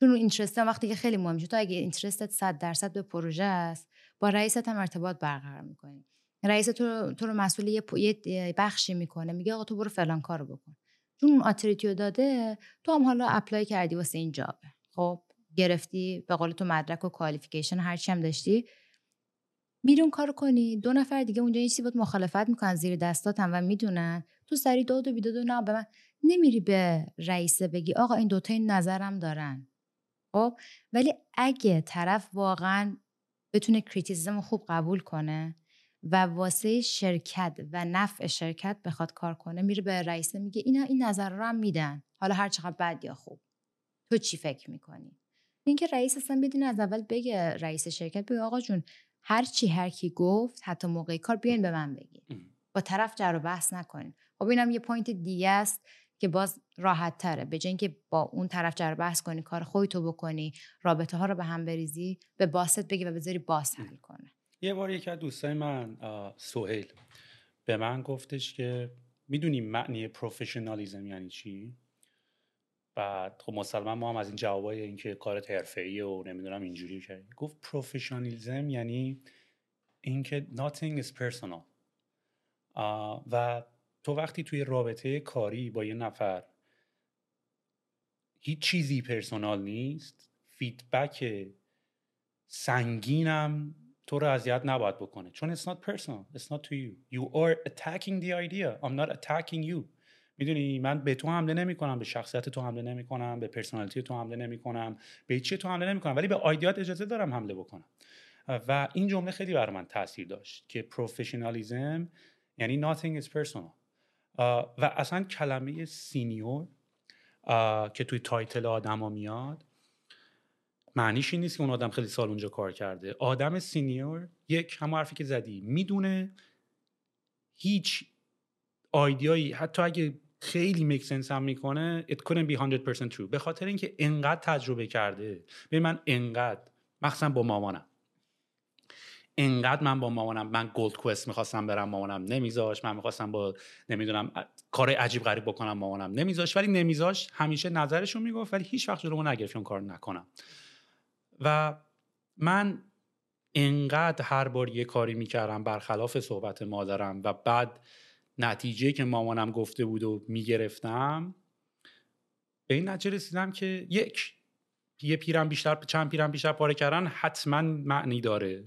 چون اون interest وقتی که خیلی مهم تو اگه interest ت 100 درصد به پروژه است با رئیست هم ارتباط برقرار می‌کنی. رئیس تو, تو رو مسئول یه بخشی می‌کنه میگه آقا تو برو فلان کارو بکن. چون اون authority و داده تو هم حالا apply کردی واسه این job ه. خب گرفتی به قول تو مدرک و qualification هرچی هم داشتی میری اون کارو کنی. دو نفر دیگه اونجا یه چیزی بود مخالفت می‌کنن زیر دستاتم و می‌دونن. تو سری داد و بیداد و نه به من نمیری به رئیسه بگی آقا این دوتا این نظرم دارن. خب؟ ولی اگه طرف واقعا بتونه کریتیزم خوب قبول کنه و واسه شرکت و نفع شرکت بخواد کار کنه میره به رئیسه میگه اینا این نظر رو هم میدن. حالا هر چقدر بد یا خوب. تو چی فکر می‌کنی؟ اینکه رئیس اصلا بدین از اول بگه رئیس شرکت بگه آقا جون هر چی هر کی گفت حتی موقع کار بیاین به من بگین. با طرف جر و بحث نکنین. خب اینم یه point دیگه است که باز راحت تره. به جای اینکه با اون طرف جر بحث کنی کار خودتو بکنی رابطه ها رو به هم بریزی به boss ت بگی و بذاری boss حل کنه. یه بار یکی از دوستای من سهیل به من گفتش که می‌دونی معنی professionalism یعنی چی؟ بعد خب مسلما ما هم از این جوابای اینکه کارت حرفه‌ای و نمی‌دونم اینجوری کرد گفت professionalism یعنی اینکه nothing is personal. و تو وقتی توی رابطه کاری با یه نفر هیچ چیزی personal نیست feedback سنگینم تو رو اذیت نباید بکنه. چون it's not personal it's not to you. You are attacking the idea. I'm not attacking you. می‌دونی من به تو حمله نمی کنم به شخصیت تو حمله نمی کنم به personality تو حمله نمی کنم به چی تو حمله نمی کنم ولی به idea ات اجازه دارم حمله بکنم. و این جمله خیلی بر من تاثیر داشت که professionalism یعنی nothing is personal. و اصلا کلمه senior که توی title آدما میاد معنیش این نیست که اون آدم خیلی سال اونجا کار کرده. آدم senior یک همه حرفی که زدی می‌دونه هیچ idea یی حتی اگه خیلی make sense هم می‌کنه it couldn't be 100% true. به خاطر اینکه انقدر تجربه کرده. به من انقدر مخصوصا با مامانم. انقدر من با مامانم من GoldQuest می‌خواستم برم مامانم. نمیذاش من می‌خواستم با نمی‌دونم کار عجیب غریب بکنم مامانم. نمیذاش ولی نمیذاش همیشه نظرشون می‌گفت ولی هیچ وقت جلومو نگرفت اون کار نکنم. و من انقدر هر بار یه کاری می‌کردم برخلاف صحبت مادرم و بعد نتیجه که مامانم گفته بود و می‌گرفتم به این نتیجه رسیدم که یک یه پیرم بیشتر چند پیرم بیشتر پاره کردن حتما معنی داره.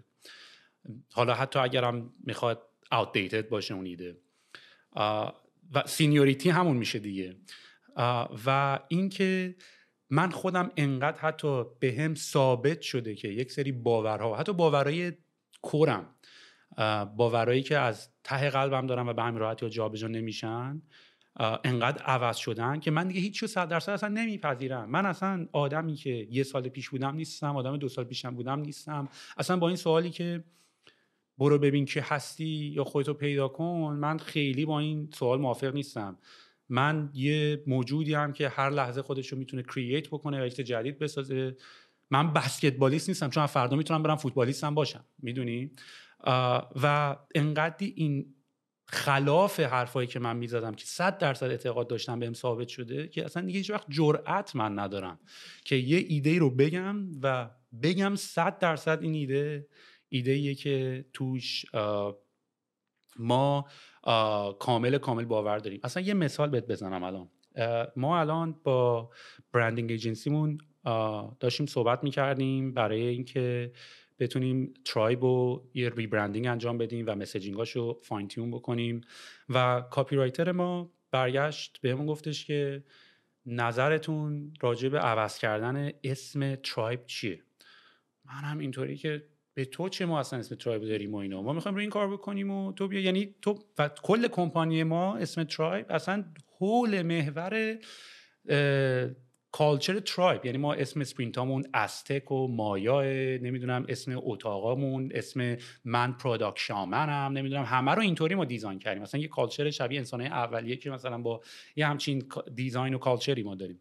حالا حتی اگرم می‌خواد outdated باشه اون ایده. و سینیوریتی همون میشه دیگه. و اینکه من خودم انقدر حتی به هم ثابت شده که یک سری باورها حتی باورهای کورم باورهایی که از ته قلبم دارم و به همین راحتی جابجا نمیشن انقدر عوض شدن که من دیگه هیچ صد درصد اصلا نمیپذیرم. من اصلا آدمی که یه سال پیش بودم نیستم آدم دو سال پیشم بودم نیستم. اصلا با این سوالی که برو ببین که هستی یا خودتو پیدا کن من خیلی با این سوال موافق نیستم. من یه موجودی هم که هر لحظه خودش رو می‌تونه کرییت بکنه و جدید بسازه. من بسکتبالیست نیستم چون فردا می‌تونم برم فوتبالیستم باشم. می‌دونی؟ و انقدری این خلاف حرفایی که من می‌زدم که صد درصد اعتقاد داشتم بهم ثابت شده که اصلا دیگه هیچ وقت جرأت من ندارم که یه ایده رو بگم و بگم صد درصد این ایده ایده که توش ما کامل کامل باور داریم. اصلا یه مثال بهت بزنم الان. ما الان با branding agency مون داشتیم صحبت می‌کردیم برای اینکه بتونیم Tribe و یه rebranding انجام بدیم و messaging اش رو fine-tune بکنیم. و copywriter ما برگشت بهمون گفتش که نظرتون راجع به عوض کردن اسم Tribe چیه؟ من هم اینطوری که به تو چه ما اصلا اسم Tribe داریم و اینا؟ ما می‌خوایم روی این کار بکنیم و تو بیا. یعنی تو و کل کمپانی ما اسم Tribe اصلا حول محور culture tribe یعنی ما اسم sprint امون Aztec و مایا نمی‌دونم اسم اتاقامون اسم من product shaman م نمی‌دونم همه رو اینطوری ما design کردیم. مثلا یه culture شبیه انسانه اولیه که مثلا با یه همچین design و culture ی ما داریم.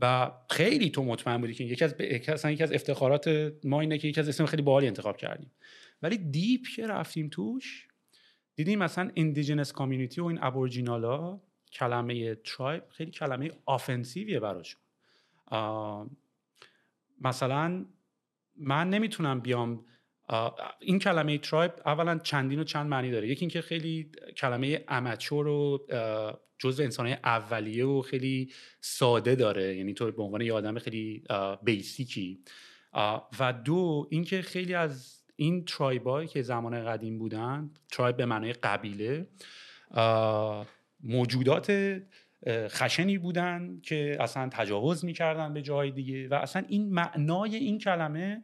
و خیلی تو مطمئن بودی که یکی از اصلا یکی از افتخارات ما اینه که یکی از اسم خیلی باحالی انتخاب کردیم. ولی deep که رفتیم توش دیدیم مثلا indigenous community و این Aboriginal ا کلمه tribe خیلی کلمه offensive یه براشون. مثلا من نمی‌تونم بیام این کلمه tribe اولا چندین و چند معنی داره. یکی اینکه خیلی کلمه amateur و جزء انسانهای اولیه و خیلی ساده داره. یعنی تو به عنوان یه آدم خیلی basic ی و دو اینکه خیلی از این tribe ایی که زمان قدیم بودن tribe به معنای قبیله موجودات خشنی بودن که اصلا تجاوز می‌کردن به جای دیگه و اصلا این معنای این کلمه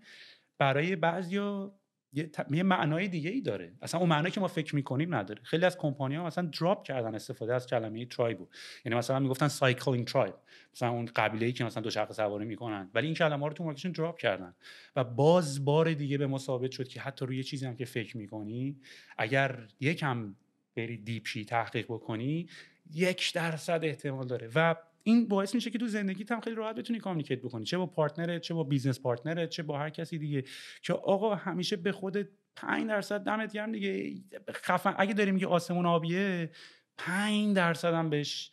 برای بعضیا یه, یه معنای دیگه ای داره. اصلا اون معنایی که ما فکر می‌کنیم نداره. خیلی از کمپانی ها مثلا drop کردن استفاده از کلمه tribe یعنی مثلا می‌گفتن cycling tribe مثلا اون قبیله ای که مثلا دوچرخه سواری می‌کنن. ولی این کلمه ها رو تو market شون drop کردن. و باز بار دیگه به ما ثابت شد که حتی روی چیزی هم که فکر می‌کنی اگر یکم بری deep شی تحقیق بکنی یک درصد احتمال داره. و این باعث میشه که تو زندگیت هم خیلی راحت بتونی communicate بکنی. چه با partner ت چه با business partner ت چه با هر کسی دیگه. که آقا همیشه به خودت 5 درصد دمت گرم دیگه. خفن اگه داری میگه آسمون آبیه 5 درصد هم بهش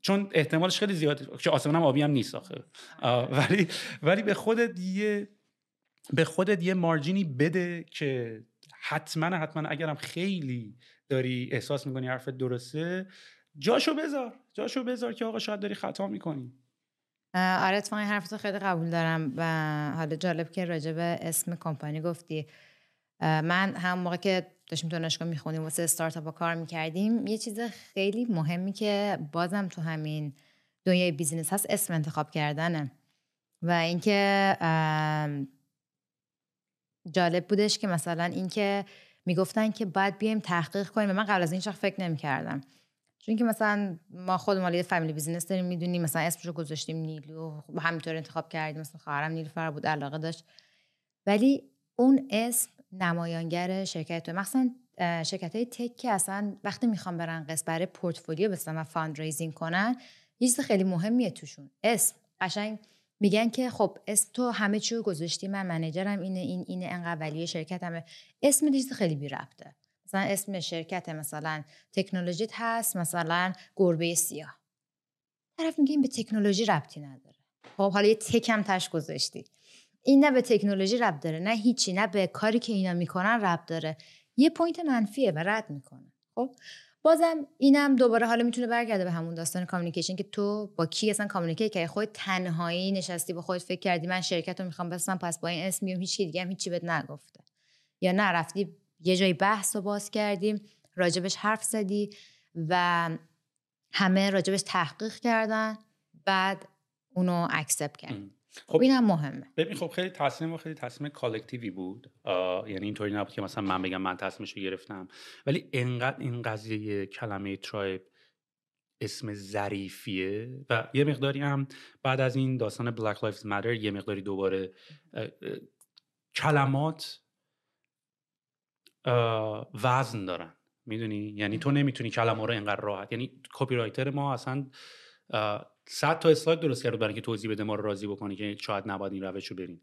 چون احتمالش خیلی زیاده. که آسمون هم آبی هم نیست آخه. ولی ولی به خودت یه به خودت یه مارجینی بده که حتما حتما اگرم خیلی داری احساس می‌کنی حرفت درسته؟ جاشو بذار جاشو بذار که آقا شاید داری خطا می‌کنی. آره اتفاقا حرفتو خیلی قبول دارم و حالا جالب که راجع به اسم کمپانی گفتی. من هم موقع که داشتیم دانشگاه می‌خونیم واسه استارتاپ کار می‌کردیم یه چیز خیلی مهمی که بازم تو همین دنیای بیزینس هست اسم انتخاب کردنه. و اینکه جالب بودش که مثلا اینکه می‌گفتن که باید بیایم تحقیق کنیم. و من قبل از این فکر نمی‌کردم. چون که مثلا ما خود ما یه family business داریم می‌دونیم مثلا اسمشو گذاشتیم نیلو همینطور انتخاب کردیم. مثلا خواهرم نیلوفر بود علاقه داشت. ولی اون اسم نمایانگر شرکت تو. مثلا شرکت های tech که اصلا وقتی می‌خوام برن قسط برای پورتفولیو بستن و fundraising کنن یه چیز خیلی مهمیه توشون. اسم. قشنگ میگن که خب اسم تو همه چی رو گذاشتی من منیجرم اینه این اینه انقدر ولی شرکت همه اسم چیز خیلی بی ربطه مثلا اسم شرکت مثلا تکنولوژیت هست مثلا گربه سیاه. طرف میگه این به تکنولوژی ربطی نداره. خب حالا یه tech م تهش گذاشتی. این نه به تکنولوژی ربط داره نه هیچی نه به کاری که اینا می‌کنن ربط داره. یه point منفیه و رد می‌کنه. خب بازم اینم دوباره حالا می‌تونه برگرده به همون داستان communication که تو با کی اصلا communicate که خود تنهایی نشستی با خودت فکر کردی من شرکت رو می‌خوام بسازم پس با این اسم میام هیچ دیگه هم هیچی بهت نگفته. یا نه رفتی یه جایی بحث رو باز کردیم راجبش حرف زدی و همه راجبش تحقیق کردن بعد اونو accept کرد خب این هم مهمه. ببین خب خیلی تصمیم و خیلی تصمیم collective ی بود. یعنی اینطوری نبود که مثلا من بگم من تصمیمش رو گرفتم. ولی انقدر این قضیه کلمه ترایب اسم ظریفیه و یه مقداری هم بعد از این داستان Black Lives Matter یه مقداری دوباره کلمات وزن دارن. می‌دونی؟ یعنی تو نمی‌تونی کلمه رو انقدر راحت. یعنی کپی رایتر ما اصلا صد تا اسلاید درست کرد برای اینکه توضیح بده ما رو راضی بکنی که شاید نباید این روش رو برین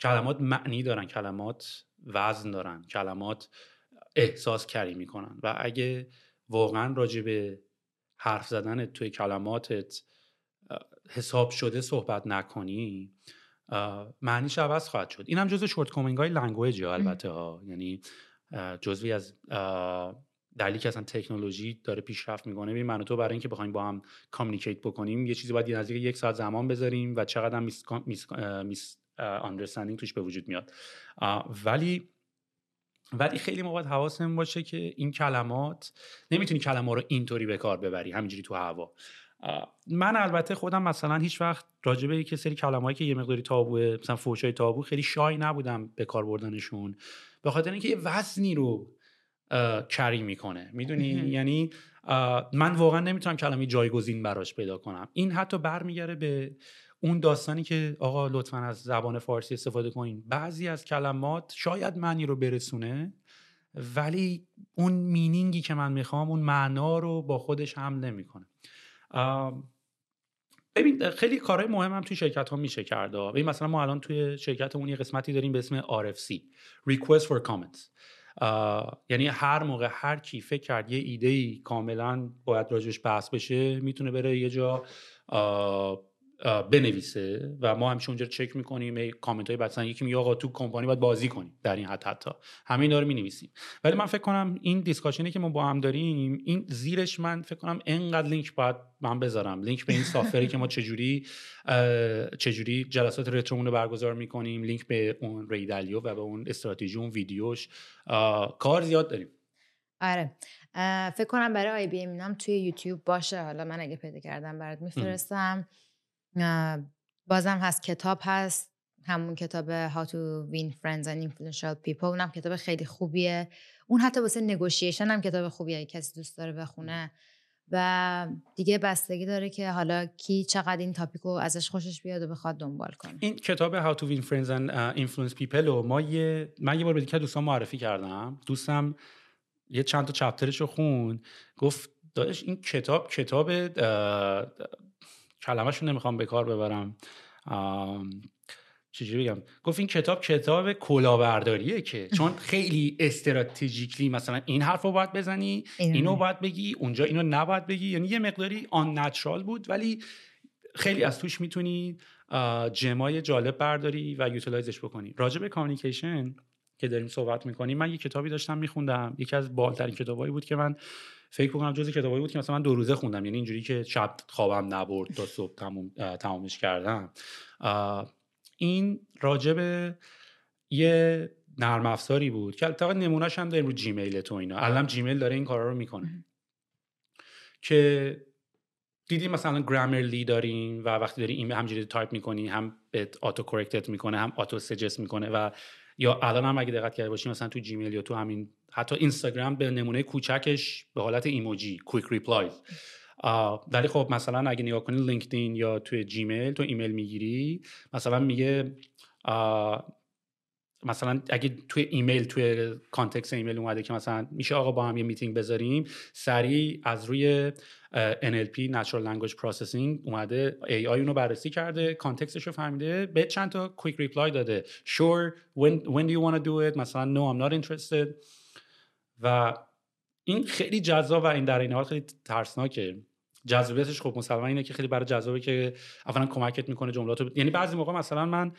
کلمات معنی دارن کلمات وزن دارن کلمات احساس carry می‌کنن. و اگه واقعا راجع به حرف زدن توی کلماتت حساب شده صحبت نکنی معنیش عوض خواهد شد. این هم جزو shortcoming های language البته ها. یعنی جزوی از دلیلی که اصلا تکنولوژی داره پیشرفت می‌کنه ببین من تو برای اینکه بخوایم با هم communicate بکنیم یه چیزی باید نزدیک یک ساعت زمان بذاریم و چقدر هم mis, mis, میس توش به وجود میاد. ولی ولی خیلی موقع حواسمون باشه که این کلمات نمی‌تونی کلمه رو اینطوری به کار ببری همینجوری تو هوا. من البته خودم مثلا هیچ وقت راجبه یک سری کلمه‌ای که یه مقداری تابوه مثلا فوشای تابو خیلی شای نبودم به کار بردنشون. به خاطر اینکه یه وزنی رو کری می‌کنه. می‌دونی؟ یعنی من واقعا نمی‌تونم کلمه جایگزین براش پیدا کنم. این حتی برمیگره به اون داستانی که آقا لطفا از زبان فارسی استفاده کنین. بعضی از کلمات شاید معنی رو برسونه ولی اون مینینگی که من می‌خوام اون معنا رو با خودش هم نمی‌کنه. ببین خیلی کارهای مهم هم توی شرکت ها میشه کرده ببین مثلا ما الان توی شرکتمون یه قسمتی داریم به اسم RFC Request for Comments. یعنی هر موقع هر کی فکر کرد یه ایده ای کاملا باید راجبش بحث بشه می‌تونه بره یه جا بنویسه و ما همیشه اونجا چک می‌کنیم کامنت های مثلا یکی میگه آقا تو کمپانی باید بازی کنیم در این حد حتی. همین داره می نویسیم ولی من فکر کنم این discussion ی که ما با هم داریم این زیرش من فکر کنم انقدر لینک باید من بذارم. لینک به این software ی که ما چجوری چجوری جلسات retro مون رو برگزار می‌کنیم لینک به اون Ray Dalio و به اون استراتژی اون ویدیوش کار زیاد داریم. آره. فکر کنم برای آی بی توی یوتیوب باشه. حالا من اگه پیدا کردم برات میفرستم. بازم هست کتاب هست همون کتاب How to Win Friends and Influential People اونم کتاب خیلی خوبیه. اون حتی واسه نگوشیشن هم کتاب خوبیه کسی دوست داره بخونه. و دیگه بستگی داره که حالا کی چقدر این تاپیکو ازش خوشش بیاد و بخواد دنبال کنه. این کتاب How to Win Friends and Influence People رو ما یه من یه بار به دوستان معرفی کردم. دوستم یه چند تا چپترش رو خون گفت دادش این کتاب کتاب کلمهشون نمی‌خوام به کار ببرم. چجوری بگم؟ گفت این کتاب کتاب کلاهبرداریه که چون خیلی استراتژیکلی مثلا این حرف رو باید بزنی اینو باید بگی اونجا اینو نباید بگی. یعنی یه مقداری آن نچرال بود ولی خیلی از توش می‌تونی جمای جالب برداری و یوتیلایزش بکنی. راجع به کامیکیشن که داریم صحبت می‌کنیم من یه کتابی داشتم میخوندم. یکی از باحال‌ترین کتابایی بود که من فکر کنم جز کتابایی بود که مثلا من دو روزه خوندم. یعنی اینجوری که شب خوابم نبرد تا صبح تمومش کردم. این راجب یه نرم افزاری بود که البته نمونهش هم داریم رو جیمیل تو اینا. الان جیمیل داره این کارا رو می‌کنه. که دیدی مثلا Grammarly داریم و وقتی داری این همینجوری تایپ می‌کنی هم به auto correct ت می‌کنه هم auto suggest می‌کنه و یا الان هم اگه دقت کرده باشی مثلا تو جیمیل یا تو همین حتی اینستاگرام به نمونه کوچکش به حالت ایموجی quick replies ولی خب مثلا اگه نگاه کنی لینکدین یا توی جیمیل تو ایمیل می‌گیری مثلا میگه مثلا اگه توی ایمیل توی context ایمیل اومده که مثلا میشه آقا با هم یه میتینگ بذاریم سریع از روی NLP Natural Language Processing اومده AI اونو بررسی کرده context ش رو فهمیده به چند تا quick reply داده. Sure when, when do you want to do it مثلا no I'm not interested. و این خیلی جذاب و این در این حال خیلی ترسناکه. جذابیتش خب مسلما اینه که خیلی برای جذابه که اولا کمکت می‌کنه جملاتو یعنی بعضی موقع مثلا من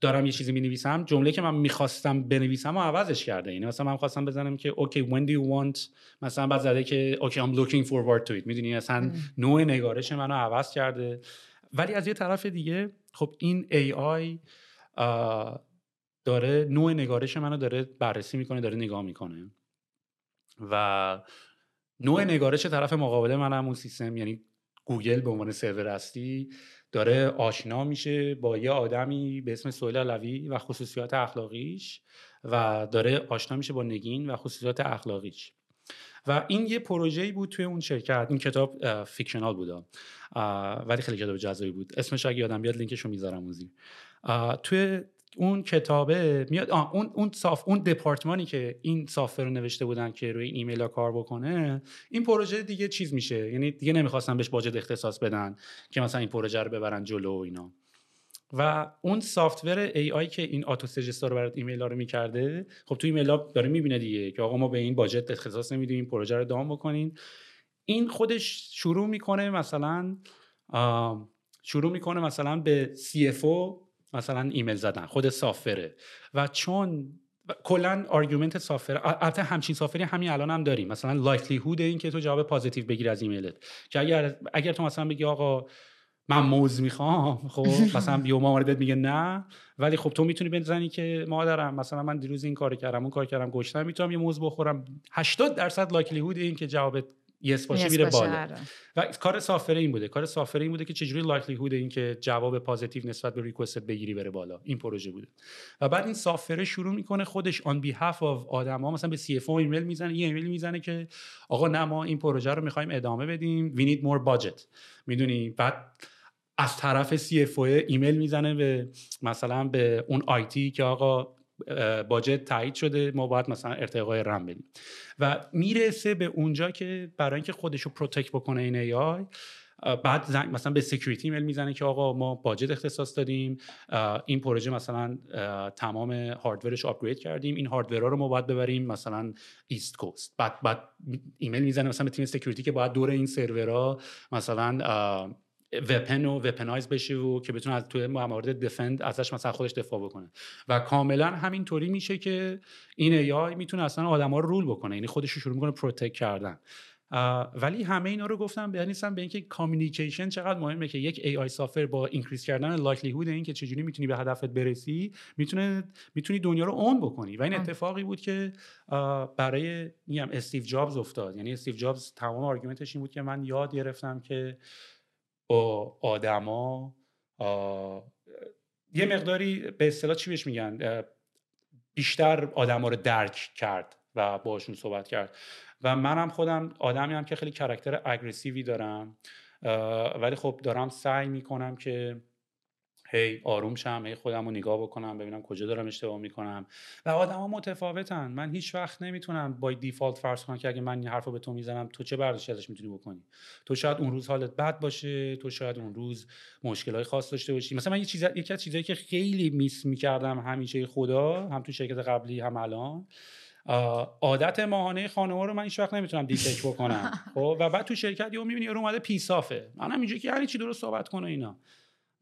دارم یه چیزی می نویسم جمله که من می‌خواستم بنویسم و عوضش کرده. یعنی مثلا من خواستم بزنم که اوکی when do you want? مثلا بعد زده که اوکی I'm looking forward to it. می‌دونی؟ اصلا نوع نگارش منو عوض کرده. ولی از یه طرف دیگه خب این AI داره نوع نگارش منو داره بررسی می‌کنه داره نگاه می‌کنه. و نوع نگارش طرف مقابل من هم اون سیستم یعنی گوگل به عنوان سرور هستی داره آشنا میشه با یه آدمی به اسم سویل علوی و خصوصیات اخلاقیش و داره آشنا میشه با نگین و خصوصیات اخلاقیش. و این یه پروژه‌ای بود توی اون شرکت. این کتاب fictional بود ولی خیلی کتاب جذابی بود. اسمش اگه یادم بیاد لینکش رو می‌ذارم اون توی اون کتابه میاد آه اون اون soft اون دپارتمانی که این software رو نوشته بودن که روی ایمیل ها کار بکنه این پروژه دیگه چیز میشه. یعنی دیگه نمی‌خواستن بهش budget اختصاص بدن که مثلا این پروژه رو ببرن جلو و اینا. و اون software AI که این auto suggest ا رو برات ایمیل ها رو می‌کرده خب تو ایمیل ها داره می‌بینه دیگه که آقا ما به این budget اختصاص نمیدیم این پروژه رو down بکنین. این خودش شروع می‌کنه مثلا شروع می‌کنه مثلا به CFO مثلا ایمیل زدن خود software ه و چون کلا argument software البته همچین software ی همین الان هم داریم. مثلا likelihood این که تو جواب positive بگیری از ایمیلت. که اگر اگر تو مثلا بگی آقا من موز می‌خوام خب مثلا بیوما بهت میگه نه ولی خب تو می‌تونی بزنی که مادرم مثلا من دیروز این کار کردم اون کار کردم گشتم می‌تونم یه موز بخورم. 80 درصد likelihood این که جوابت yes باشه میره بالا. آره. و کار سافته این بوده. کار سافته این بوده که چجوری likelihood این که جواب positive نسبت به request بگیری بره بالا. این پروژه بوده. و بعد این سافته شروع می‌کنه خودش on behalf of آدما مثلا به CF ایمیل می‌زنه یه ایمیل می‌زنه که آقا نه ما این پروژه رو می‌خوایم ادامه بدیم. we need more budget می‌دونی؟ بعد از طرف CF ایمیل می‌زنه به مثلا به اون IT که آقا budget تایید شده ما باید مثلا ارتقای رم بدیم. و می‌رسه به اونجا که برای اینکه خودش رو protect بکنه این AI بعد زنگ مثلا به security ایمیل می‌زنه که آقا ما budget اختصاص دادیم این پروژه مثلا تمام hardware ش upgrade کردیم این hardware ها رو ما باید ببریم مثلا east coast بعد بعد ایمیل می‌زنه مثلا به تیم security که باید دور این سرورها مثلا weapon و weaponize بشه و که بتونه از توی موارد defend ازش مثلا خودش دفاع بکنه. و کاملا همینطوری میشه که این AI می‌تونه اصلا آدما رو rule بکنه یعنی خودش رو شروع می‌کنه protect کردن. ولی همه اینا رو گفتم به نیستم به اینکه communication چقدر مهمه که یک AI سافت با increase کردن likelihood این که چجوری می‌تونی به هدفت برسی می‌تونه می‌تونی دنیا رو own بکنی. و این اتفاقی بود که برای میگم استیو جابز افتاد. یعنی استیو جابز تمام argument ش این بود که من یاد گرفتم که با آدما یه مقداری به اصطلاح چی بهش میگن بیشتر آدما رو درک کرد و باشون صحبت کرد. و منم خودم آدمی هم که خیلی کرکتر اگریسیوی دارم ولی خب دارم سعی می‌کنم که هی آروم شم هی خودم رو نگاه بکنم ببینم کجا دارم اشتباه می‌کنم. و آدما متفاوتن. من هیچ وقت نمی‌تونم با دیفالت فرض کنم که اگه من این حرفو به تو می‌زنم تو چه برداشتی ازش می‌تونی بکنی؟ تو شاید اون روز حالت بد باشه تو شاید اون روز مشکلای خاص داشته باشی. مثلا من یه چیز یکی از چیزایی که خیلی miss می‌کردم همیشه خدا هم تو شرکت قبلی هم الان عادت ماهانه خانوار رو من هیچ وقت نمی‌تونم detect بکنم. خب؟ و بعد تو شرکت یهو می‌بینی یارو اومده piss off ه منم اینجوری که هر چی درست صحبت کنه اینا.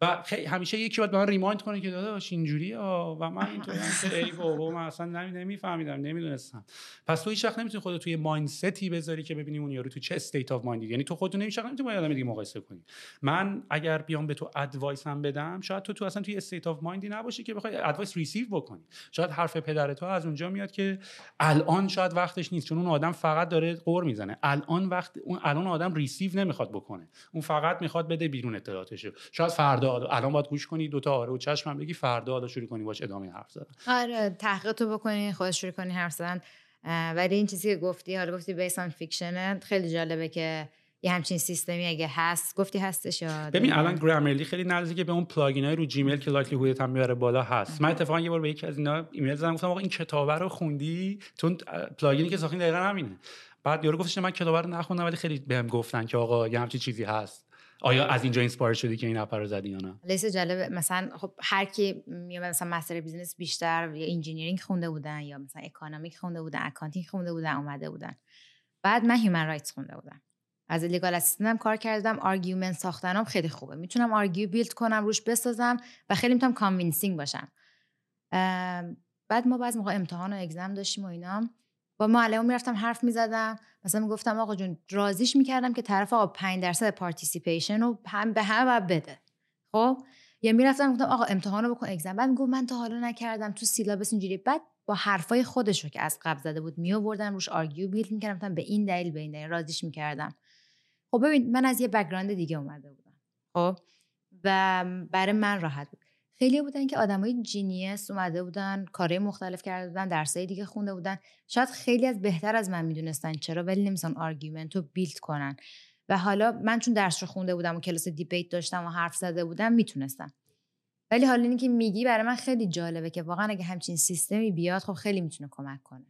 و همیشه یکی باید به من remind کنه که داداش اینجوری و من اینطوری که ای بابا من اصلا نمیفهمیدم نمی‌دونستم. پس تو هیچ وقت نمی‌تونی خودت توی mindset ی بذاری که ببینی اون یارو تو چه state of mind ی یعنی تو خودت نمیشه نمی‌تونی با آدم دیگه مقایسه کنی. من اگر بیام به تو advice هم بدم شاید تو تو اصلا توی state of mind ی نباشی که بخوای advice receive بکنی. شاید حرف پدر تو از اونجا میاد که الان شاید وقتش نیست چون اون آدم فقط داره غر می‌زنه. الان وقت اون الان آدم receive نمی‌خواد بکنه. اون فقط می‌خواد بده بیرون اطلاعاتشو. شاید فردا الان باید گوش کنی دوتا آره و چشمم بگی فردا حالا شروع کنی باش ادامه حرف زدن. آره تحقیق تو بکنی خودت شروع کنی حرف زدن. ولی این چیزی که گفتی حالا گفتی based on fiction ه خیلی جالبه که یه همچین سیستمی اگه هست گفتی هستش یا ببین الان Grammarly خیلی نزدیک به اون plugin های رو Gmail که likelihood ت هم میاره بالا هست. من اتفاقا یه بار به یکی از اینا ایمیل زدم گفتم آقا این کتابه رو خوندی؟ چون plugin ی که ساختین دقیقاً همینه. بعد یارو گفتش من کتابه رو نخوندم ولی خیلی بهم گفتن که آقا یه همچین چیزی هست. آیا از اینجا inspire شدی که این app رو زدی یا نه؟ لیس جالب مثلا خب هر کی میاد مثلا master business بیشتر یا engineering خونده بودن یا مثلا economic خونده بودن accounting خونده بودن اومده بودن. بعد من human rights خونده بودم. از legal assistant م کار کردم argument ساختنم خیلی خوبه. می‌تونم argue build کنم روش بسازم و خیلی می‌تونم convincing باشم. بعد ما بعض موقع امتحان و exam داشتیم و اینا. با معلم می‌رفتم حرف می‌زدم. مثلا می‌گفتم آقا جون راضیش می‌کردم که طرف آقا 5 درصد participation رو هم به باید بده. خب؟ یا می‌رفتم گفتم آقا امتحان رو بکن exam بعد می‌گفت من تا حالا نکردم تو syllabus اینجوری. بعد با حرفای خودش رو که از قبل زده بود می آوردم روش argue build می‌کردم. به این دلیل به این دلیل راضیش می‌کردم. خب ببین من از یه background دیگه اومده بودم. خب؟ و برای من راحت بود. خیلی بودن که آدمای genius اومده بودن کارهای مختلف کرده بودن درسای دیگه خونده بودن. شاید خیلی از بهتر از من می‌دونستن چرا ولی نمی‌تونستن argument رو build کنن. و حالا من چون درس رو خونده بودم و کلاس debate داشتم و حرف زده بودم می‌تونستم. ولی حالا اینی که میگی برای من خیلی جالبه که واقعا اگه همچین سیستمی بیاد خب خیلی می‌تونه کمک کنه.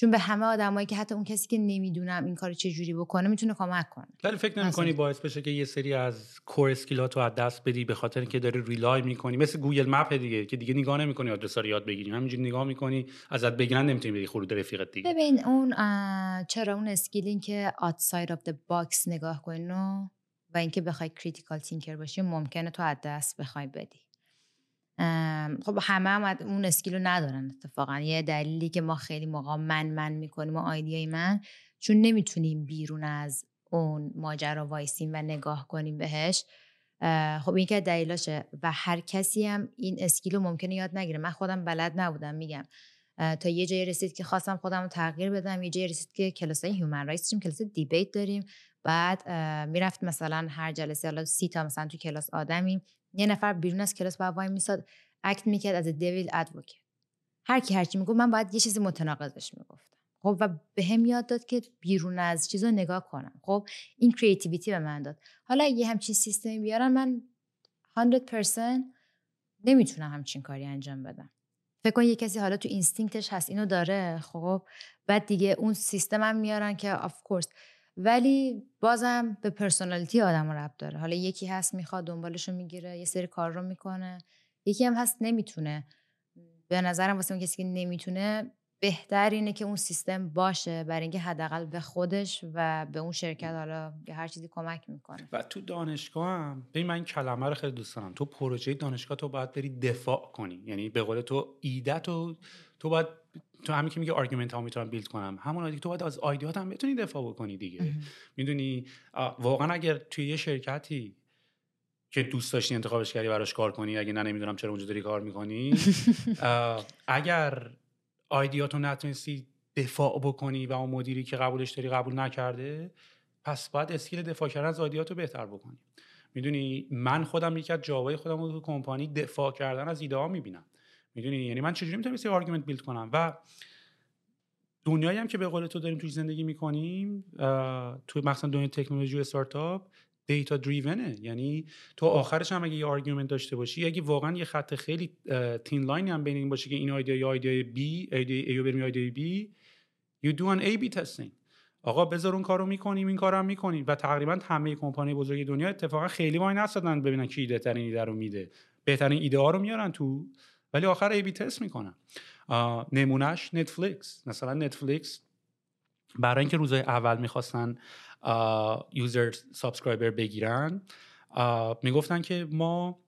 چون به همه آدمایی که حتی اون کسی که نمی‌دونم این کار چه جوری بکنه می‌تونه کمک کنه. ولی فکر نمی‌کنی باعث بشه که یه سری از core skill ات رو از دست بدی به خاطر اینکه داری rely می‌کنی. مثل Google Map دیگه که دیگه نگاه نمی‌کنی آدرس رو یاد بگیری. همینجوری نگاه می‌کنی ازت بگیرن نمی‌تونی بری خرود رفیقت دیگه. ببین اون چرا اون skill این که outside of the box نگاه کنی و اینکه بخوای critical thinker باشی ممکنه تو از دست بخوای بدی. خب همه هم اون skill رو ندارن اتفاقا. یه دلیلی که ما خیلی موقع من من می‌کنیم و idea ی من چون نمی‌تونیم بیرون از اون ماجرا وایسیم و نگاه کنیم بهش خب این که دلیلاشه و هر کسی هم این skill رو ممکنه یاد نگیره. من خودم بلد نبودم میگم. تا یه جایی رسید که خواستم خودم رو تغییر بدم یه جایی رسید که کلاس human rights داریم کلاس debate داریم. بعد می‌رفت مثلا هر جلسه حالا سی تا مثلا تو کلاس آدمیم. یه نفر بیرون از کلاس با وایمیساد act می‌کرد as devil advocate هر کی هرچی می‌گفت من باید یه چیزی متناقضش می‌گفتم. خب و به هم یاد داد که بیرون از چیزو نگاه کنم. خب این creativity به من داد. حالا یه همچین سیستمی بیارن من 100% نمی‌تونم همچین کاری انجام بدم. فکر کن یه کسی حالا تو instinct ش هست اینو داره. خب بعد دیگه اون سیستم هم میارن که of course ولی بازم به personality آدم ربط داره. حالا یکی هست می‌خواد دنبالشو می‌گیره یه سری کار رو می‌کنه. یکی هم هست نمی‌تونه. به نظرم واسه اون کسی که نمی‌تونه بهتر اینه که اون سیستم باشه برای اینکه حداقل به خودش و به اون شرکت حالا هر چیزی کمک می‌کنه. و تو دانشگاه هم ببین من کلمه رو خیلی دوست دارم. تو پروژه دانشگاه تو باید بری دفاع کنی. یعنی به قول تو ایده تو تو باید تو همین که میگه argument ها می‌تونم build کنم. همون تو باید از ایدهات هم بتونی دفاع بکنی دیگه. می‌دونی؟ واقعا اگر توی یه شرکتی که دوست داشتی انتخابش کردی براش کار کنی اگه نه نمی‌دونم چرا اونجا داری کار می‌کنی. اگر idea تو نتونستی دفاع بکنی و اون مدیری که قبولش داری قبول نکرده پس باید skill دفاع کردن از idea تو بهتر بکنی. می‌دونی؟ من خودم یکی از جاوای خودم رو تو کمپانی دفاع کردن از ایده ها می‌بینم. می‌دونی؟ یعنی من چجوری می‌تونم یه argument build کنم؟ و دنیایی هم که به قول تو داریم توی زندگی می‌کنیم تو مثلا دنیای تکنولوژی و استارتاپ data driven ـه یعنی تو آخرش هم اگه یه argument داشته باشی اگه واقعا یه خط خیلی thin line ی هم بین این باشه که این ایده A یا ایده B ایده A بریم ایده B you do an A B testing. آقا بذار اون کارو می‌کنیم این کارم می‌کنیم. و تقریبا همه کمپانی بزرگ دنیا اتفاقا خیلی وای نستادن ببینن کی ایده ترین ایده رو میده. بهترین ایده ها رو میارن تو ولی آخر A B test می‌کنن نمونهش نتفلیکس مثلا نتفلیکس برای اینکه روزای اول می‌خواستن user subscriber بگیرن می‌گفتن که ما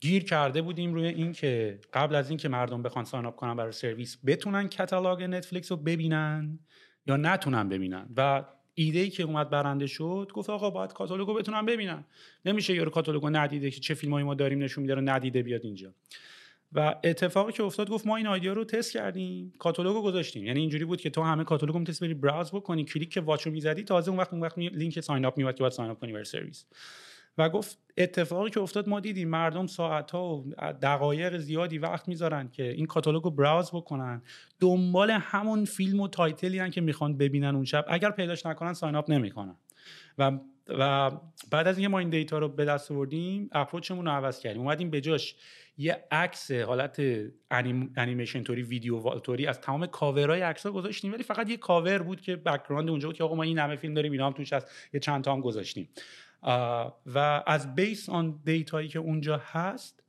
گیر کرده بودیم روی اینکه قبل از اینکه مردم بخوان sign up کنن برای سرویس بتونن کاتالوگ نتفلیکس رو ببینن یا نتونن ببینن. و ایده ای که اومد برنده شد گفت آقا باید کاتالوگ رو بتونن ببینن. نمیشه یارو کاتالوگ ندیده که چه فیلمایی ما داریم نشون میده رو ندیده بیاد اینجا. و اتفاقی که افتاد گفت ما این idea رو تست کردیم کاتالوگ رو گذاشتیم. یعنی اینجوری بود که تو همه کاتالوگ تست بری browse بکنی کلیک که watch و می‌زدی تازه اون وقت اون وقت لینک sign up میومد که باید sign up کنی برای سرویس. و گفت اتفاقی که افتاد ما دیدیم مردم ساعت ها و دقایق زیادی وقت می‌ذارن که این کاتالوگ رو browse بکنن. دنبال همون فیلم و title ی هن که می‌خوان ببینن اون شب. اگر پیداش نکنن sign up نمی‌کنن. و و بعد از اینکه ما این data رو به دست آوردیم approach مون رو عوض کردیم. اومدیم به جاش. یه عکس حالت انیم، انیمیشن توری ویدیو توری از تمام کاورهای عکس ها گذاشتیم ولی فقط یه کاور بود که background اونجا بود که آقا ما این همه فیلم داریم اینا هم توش هست یه چند تا هم گذاشتیم. و از base آن data یی که اونجا هست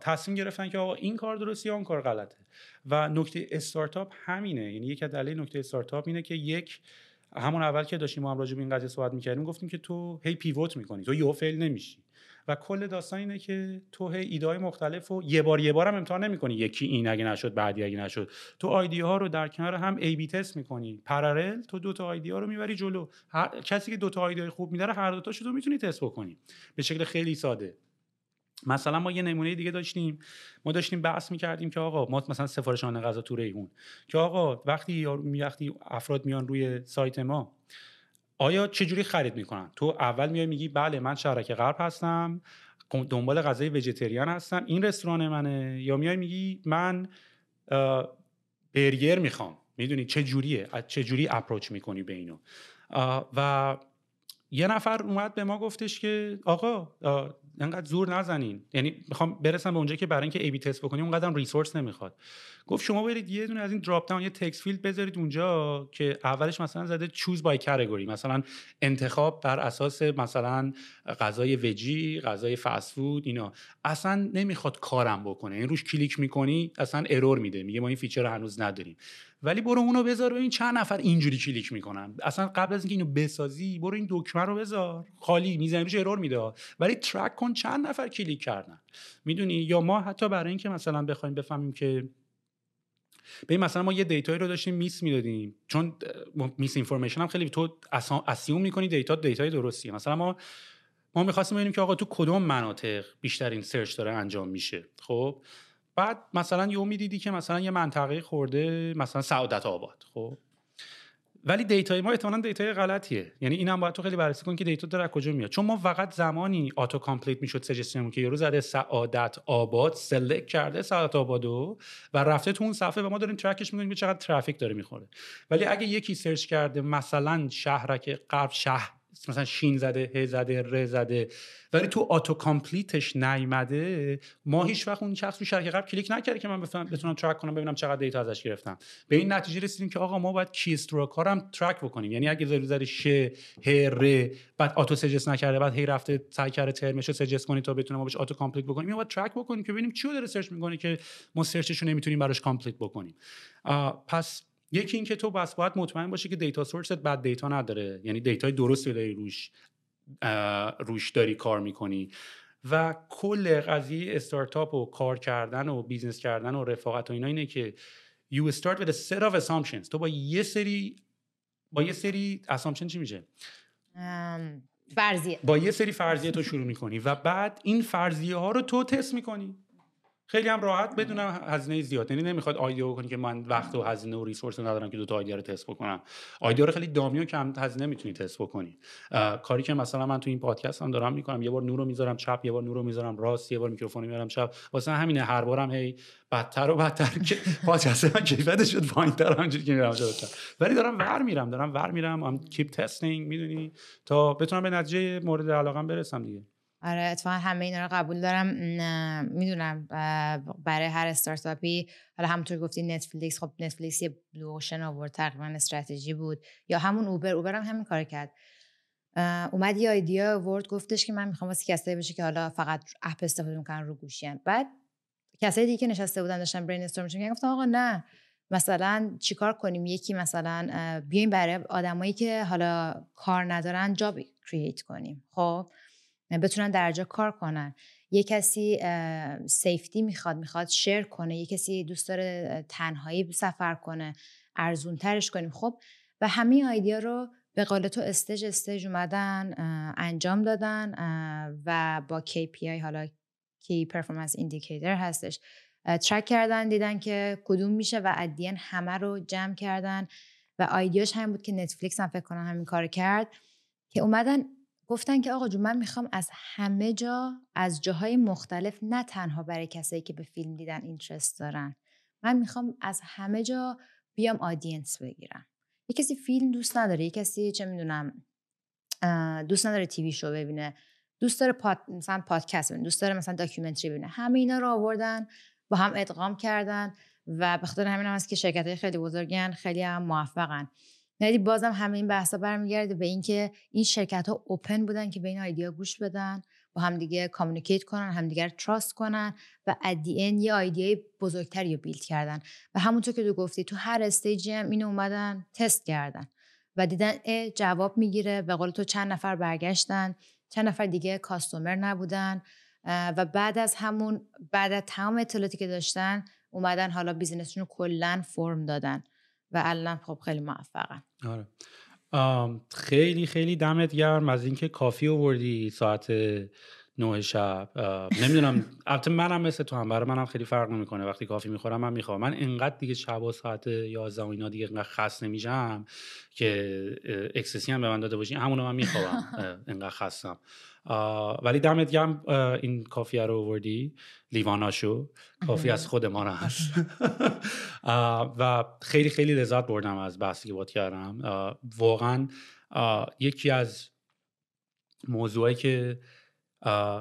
تصمیم گرفتن که آقا این کار درستی اون کار غلطه. و نکته استارتاپ همینه یعنی یک دلیل نکته استارتاپ اینه که یک همون اول که داشتیم ما هم راجع به این قضیه صحبت می‌کردیم گفتیم که تو هی پیوت می‌کنی تو یهو فیل نمیشی. و کل داستان اینه که تو ایده مختلف و یه بار یه بار هم امتحان نمی‌کنی. یکی این اگه نشد بعدی اگه نشد. تو آیدی ها رو در کنار هم ای بی تست می‌کنی. پرالل تو دو تا آیدی ها رو می‌بری جلو. هر کسی که دو تا آیدی خوب میداره هر دو تاشو تو می‌تونی تست بکنی. به شکل خیلی ساده. مثلا ما یه نمونه دیگه داشتیم. ما داشتیم بحث می‌کردیم که آقا ما مثلا سفارشان غذا تو ریحون. که آقا وقتی وقتی افراد میان روی سایت ما آیا چجوری خرید می‌کنن؟ تو اول میای میگی بله من شهرک غرب هستم دنبال غذای وجیتریان هستم این رستوران منه؟ یا میای میگی من برگر می‌خوام؟ می‌دونی چه جوریه چه جوری اپروچ می‌کنی به اینو؟ و یه نفر اومد به ما گفتش که آقا انقدر زور نزنین. یعنی می‌خوام برسم به اونجایی که برای اینکه ای بی تست بکنیم اونقدر ریسورس نمی‌خواد. گفت شما برید یه دونه از این drop down یه text field بذارید اونجا که اولش مثلا زده choose by category مثلا انتخاب بر اساس مثلا غذای وجی غذای فست فود اینا. اصلا نمی‌خواد کارم بکنه. این روش کلیک می‌کنی اصلا error میده. میگه ما این feature رو هنوز نداریم. ولی برو اونو بذار این چند نفر اینجوری کلیک می‌کنن. اصلا قبل از اینکه اینو بسازی برو این دکمه رو بذار. خالی می‌زنی روش error میده. ولی track کن چند نفر کلیک کردن. می‌دونی؟ یا ما حتی برای اینکه مثلا بخوایم بفهمیم که به مثلا ما یه data یی رو داشتیم miss می‌دادیم. چون misinformation هم خیلی تو assume می‌کنی data data ی درستیه. مثلا ما ما می‌خواستیم ببینیم که آقا تو کدوم مناطق بیشترین search داره انجام میشه. خب؟ بعد مثلا یه می‌دیدی که مثلا یه منطقه خورده مثلا سعادت آباد خب. ولی data ی ما احتمالاً data ی غلطیه. یعنی اینم باید تو خیلی بررسی کنی که data داره کجا میاد. چون ما فقط زمانی auto complete می‌شد suggest مون که یارو زده سعادت آباد select کرده سعادت آبادو و رفته تو اون صفحه و ما داریم track ش می‌کنیم که چقدر ترافیک داره می‌خوره. ولی اگه یکی search کرده مثلا شهرک غرب شهر مثلا شین زده ه زده ر زده. ولی تو auto complete ش نیومده ما هیچ وقت اون شخص رو شرکت قبل کلیک نکرده که من بتونم بتونم track کنم ببینم چقدر data ازش گرفتم. به این نتیجه رسیدیم که آقا ما باید keystroke هم track بکنیم. یعنی اگه زیر زیر ش ه ر بعد auto suggest نکرده بعد هی رفته سعی کرده term شو suggest کنی تا بتونیم ما بهش auto complete بکنیم. یا باید track بکنیم که ببینیم چی داره search می‌کنه که ما search ش رو نمی‌تونیم براش complete بکنیم. پس یکی اینکه تو بس باید مطمئن باشی که data source ت bad data نداره. یعنی data ی درستی داری روش روش داری کار می‌کنی. و کل قضیه استارتاپ و کار کردن و business کردن و رفاقت و اینا اینه که you start with a set of assumptions. تو با یه سری با یه سری assumption چی میشه؟ فرضیه. با یه سری فرضیه تو شروع می‌کنی و بعد این فرضیه ها رو تو تست می‌کنی. خیلی هم راحت بدون هزینه زیاد. یعنی نمی‌خواد idea کنی که من وقت و هزینه و resource ندارم که دو تا idea رو تست بکنم. idea رو خیلی dummy و کم هزینه می‌تونی تست بکنی. کاری که مثلا من تو این پادکست هم دارم می‌کنم. یه بار نور رو می‌ذارم چپ یه بار نور رو می‌ذارم راست یه بار میکروفون میارم چپ. واسه همینه هر بارم هی بدتر و بدتر که پادکست من کیفیتش شد پایینتر همینجوری که میرم ولی دارم ور میرم دارم ور میرم. I'm keep testing می‌دونی؟ تا بتونم به نتیجه مورد علاقم برسم دیگه. آره اتفاقا همه اینا رو قبول دارم. می‌دونم برای هر استارتاپی حالا همونطور گفتی نتفلیکس خب نتفلیکس یه blue ocean آورد تقریبا استراتژی بود. یا همون اوبر اوبر هم همین کار کرد. اومد یه idea آورد گفتش که من می‌خوام واسه کسایی باشه که حالا فقط app استفاده می‌کنن رو گوشیان بعد کسایی دیگه که نشسته بودن داشتن brainstorm میشن گفتم آقا نه مثلا چیکار کنیم؟ یکی مثلا بیایم برای آدمایی که حالا کار ندارن job create کنیم. خب؟ بتونن درجا کار کنن. یه کسی safety می‌خواد می‌خواد share کنه. یه کسی دوست داره تنهایی سفر کنه ارزون ترش کنیم. خب و همه idea رو به قول تو stage stage اومدن انجام دادن و با KPI حالا key performance indicator هستش track کردن. دیدن که کدوم میشه و ادین همه رو جمع کردن. و idea ش هم بود که نتفلیکس هم فکر کنم همین کار کرد که اومدن گفتن که آقا جو من می‌خوام از همه جا از جاهای مختلف نه تنها برای کسایی که به فیلم دیدن interest دارن. من می‌خوام از همه جا بیام audience بگیرم. یه کسی فیلم دوست نداره یه کسی چه می‌دونم دوست نداره TV show ببینه دوست داره پاد... مثلا پادکست ببینه دوست داره مثلا documentary ببینه. همه اینا رو آوردن با هم ادغام کردن و به خاطر همین هم هست که شرکت های خیلی بزرگن خیلی هم موفقن. ولی بازم همه این بحثا برمیگرده به اینکه این شرکت ها open بودن که به این idea گوش بدن با همدیگه communicate کنن همدیگه trust کنن و ادی یه idea ی بزرگتری رو build کردن. و همونطور که تو گفتی تو هر stage ی هم اینو اومدن تست کردن و دیدن اه جواب می‌گیره به قول تو چند نفر برگشتن چند نفر دیگه customer نبودن و بعد از همون بعد از تمام اطلاعاتی که داشتن اومدن حالا بیزینسشون رو کلا form دادن. و الان خب خیلی موفقن آره. خیلی خیلی دمت گرم از اینکه coffee آوردی ساعت نه شب. نمی‌دونم البته منم مثل تو هم برای منم خیلی فرق نمی‌کنه. وقتی coffee می‌خورم من می‌خوابم من انقدر دیگه شب و ساعت 11 و اینا دیگه انقدر خسته میشم که ecstasy هم به من داده باشی همونو من می‌خوابم انقدر خستم. ولی دمت گرم این coffee رو آوردی لیواناشو. coffee از خود ما هست و خیلی خیلی لذت بردم از بحثی که باهات کردم. واقعا یکی از موضوعی که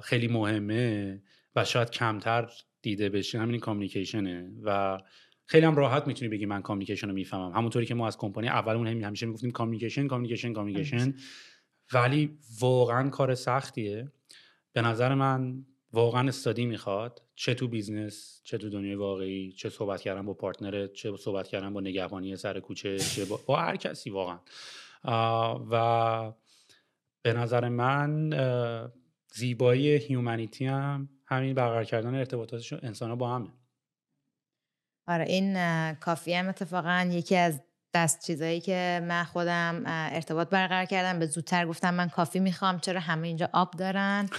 خیلی مهمه و شاید کمتر دیده بشه همین communication ه و خیلی هم راحت می‌تونی بگی من communication رو می‌فهمم. همونطوری که ما از کمپانی اول همیشه می‌گفتیم communication communication communication. ولی واقعا کار سختیه. به نظر من واقعا استادی می‌خواد. چه تو business چه تو دنیای واقعی چه صحبت کردن با partner ت چه صحبت کردن با نگهبانی سر کوچه چه با, با هر کسی واقعا. و به نظر من زیبایی humanity هم همین برقرار کردن ارتباطات انسان ها با همه. آره این coffee هم اتفاقا یکی از دست چیزایی که من خودم ارتباط برقرار کردم. به زودتر گفتم من کافی می‌خوام. چرا همه اینجا آب دارن؟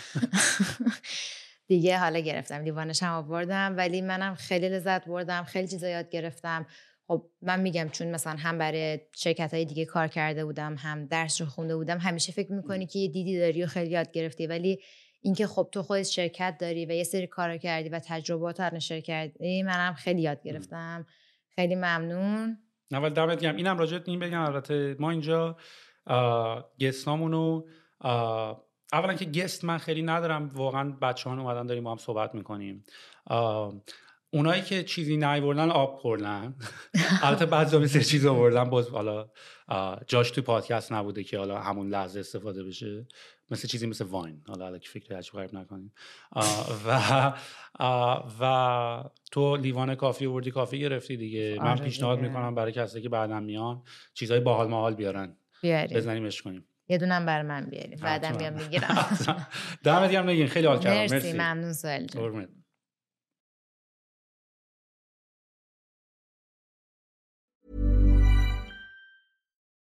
دیگه حالا گرفتم. لیوانش هم آوردم. ولی منم خیلی لذت بردم. خیلی چیزا یاد گرفتم. خب من میگم چون مثلا هم برای شرکت های دیگه کار کرده بودم هم درس رو خونده بودم همیشه فکر می‌کنی که یه دیدی داری و خیلی یاد گرفتی. ولی اینکه خب تو خودت شرکت داری و یه سری کار کردی و تجربات رو نشر کردی منم خیلی یاد گرفتم. خیلی ممنون. اول دمت گرم. اینم راجع این بگم. البته ما اینجا گستامونو اولا که گست من خیلی ندارم. واقعا بچه ها اومدن داریم با هم صحبت می‌کنیم. اونایی که چیزی نیوردن آب خوردن. البته بعضی مثل چیز آوردن باز حالا جاش تو پادکست نبوده که حالا همون لحظه استفاده بشه. مثل چیزی مثل واین. حالا الکی فکر عجب غریب نکنیم. و و تو لیوان کافی آوردی کافی گرفتی دیگه. من آره پیشنهاد می‌کنم برای کسی که بعدم میان چیزای باحال ماحال بیارن. بیاریم بزنیمش کنیم. یه دونم بر من بیاریم بعدم بیام می‌گیرم. دمت گرم نگین. خیلی حال کردم. مرسی ممنون سوال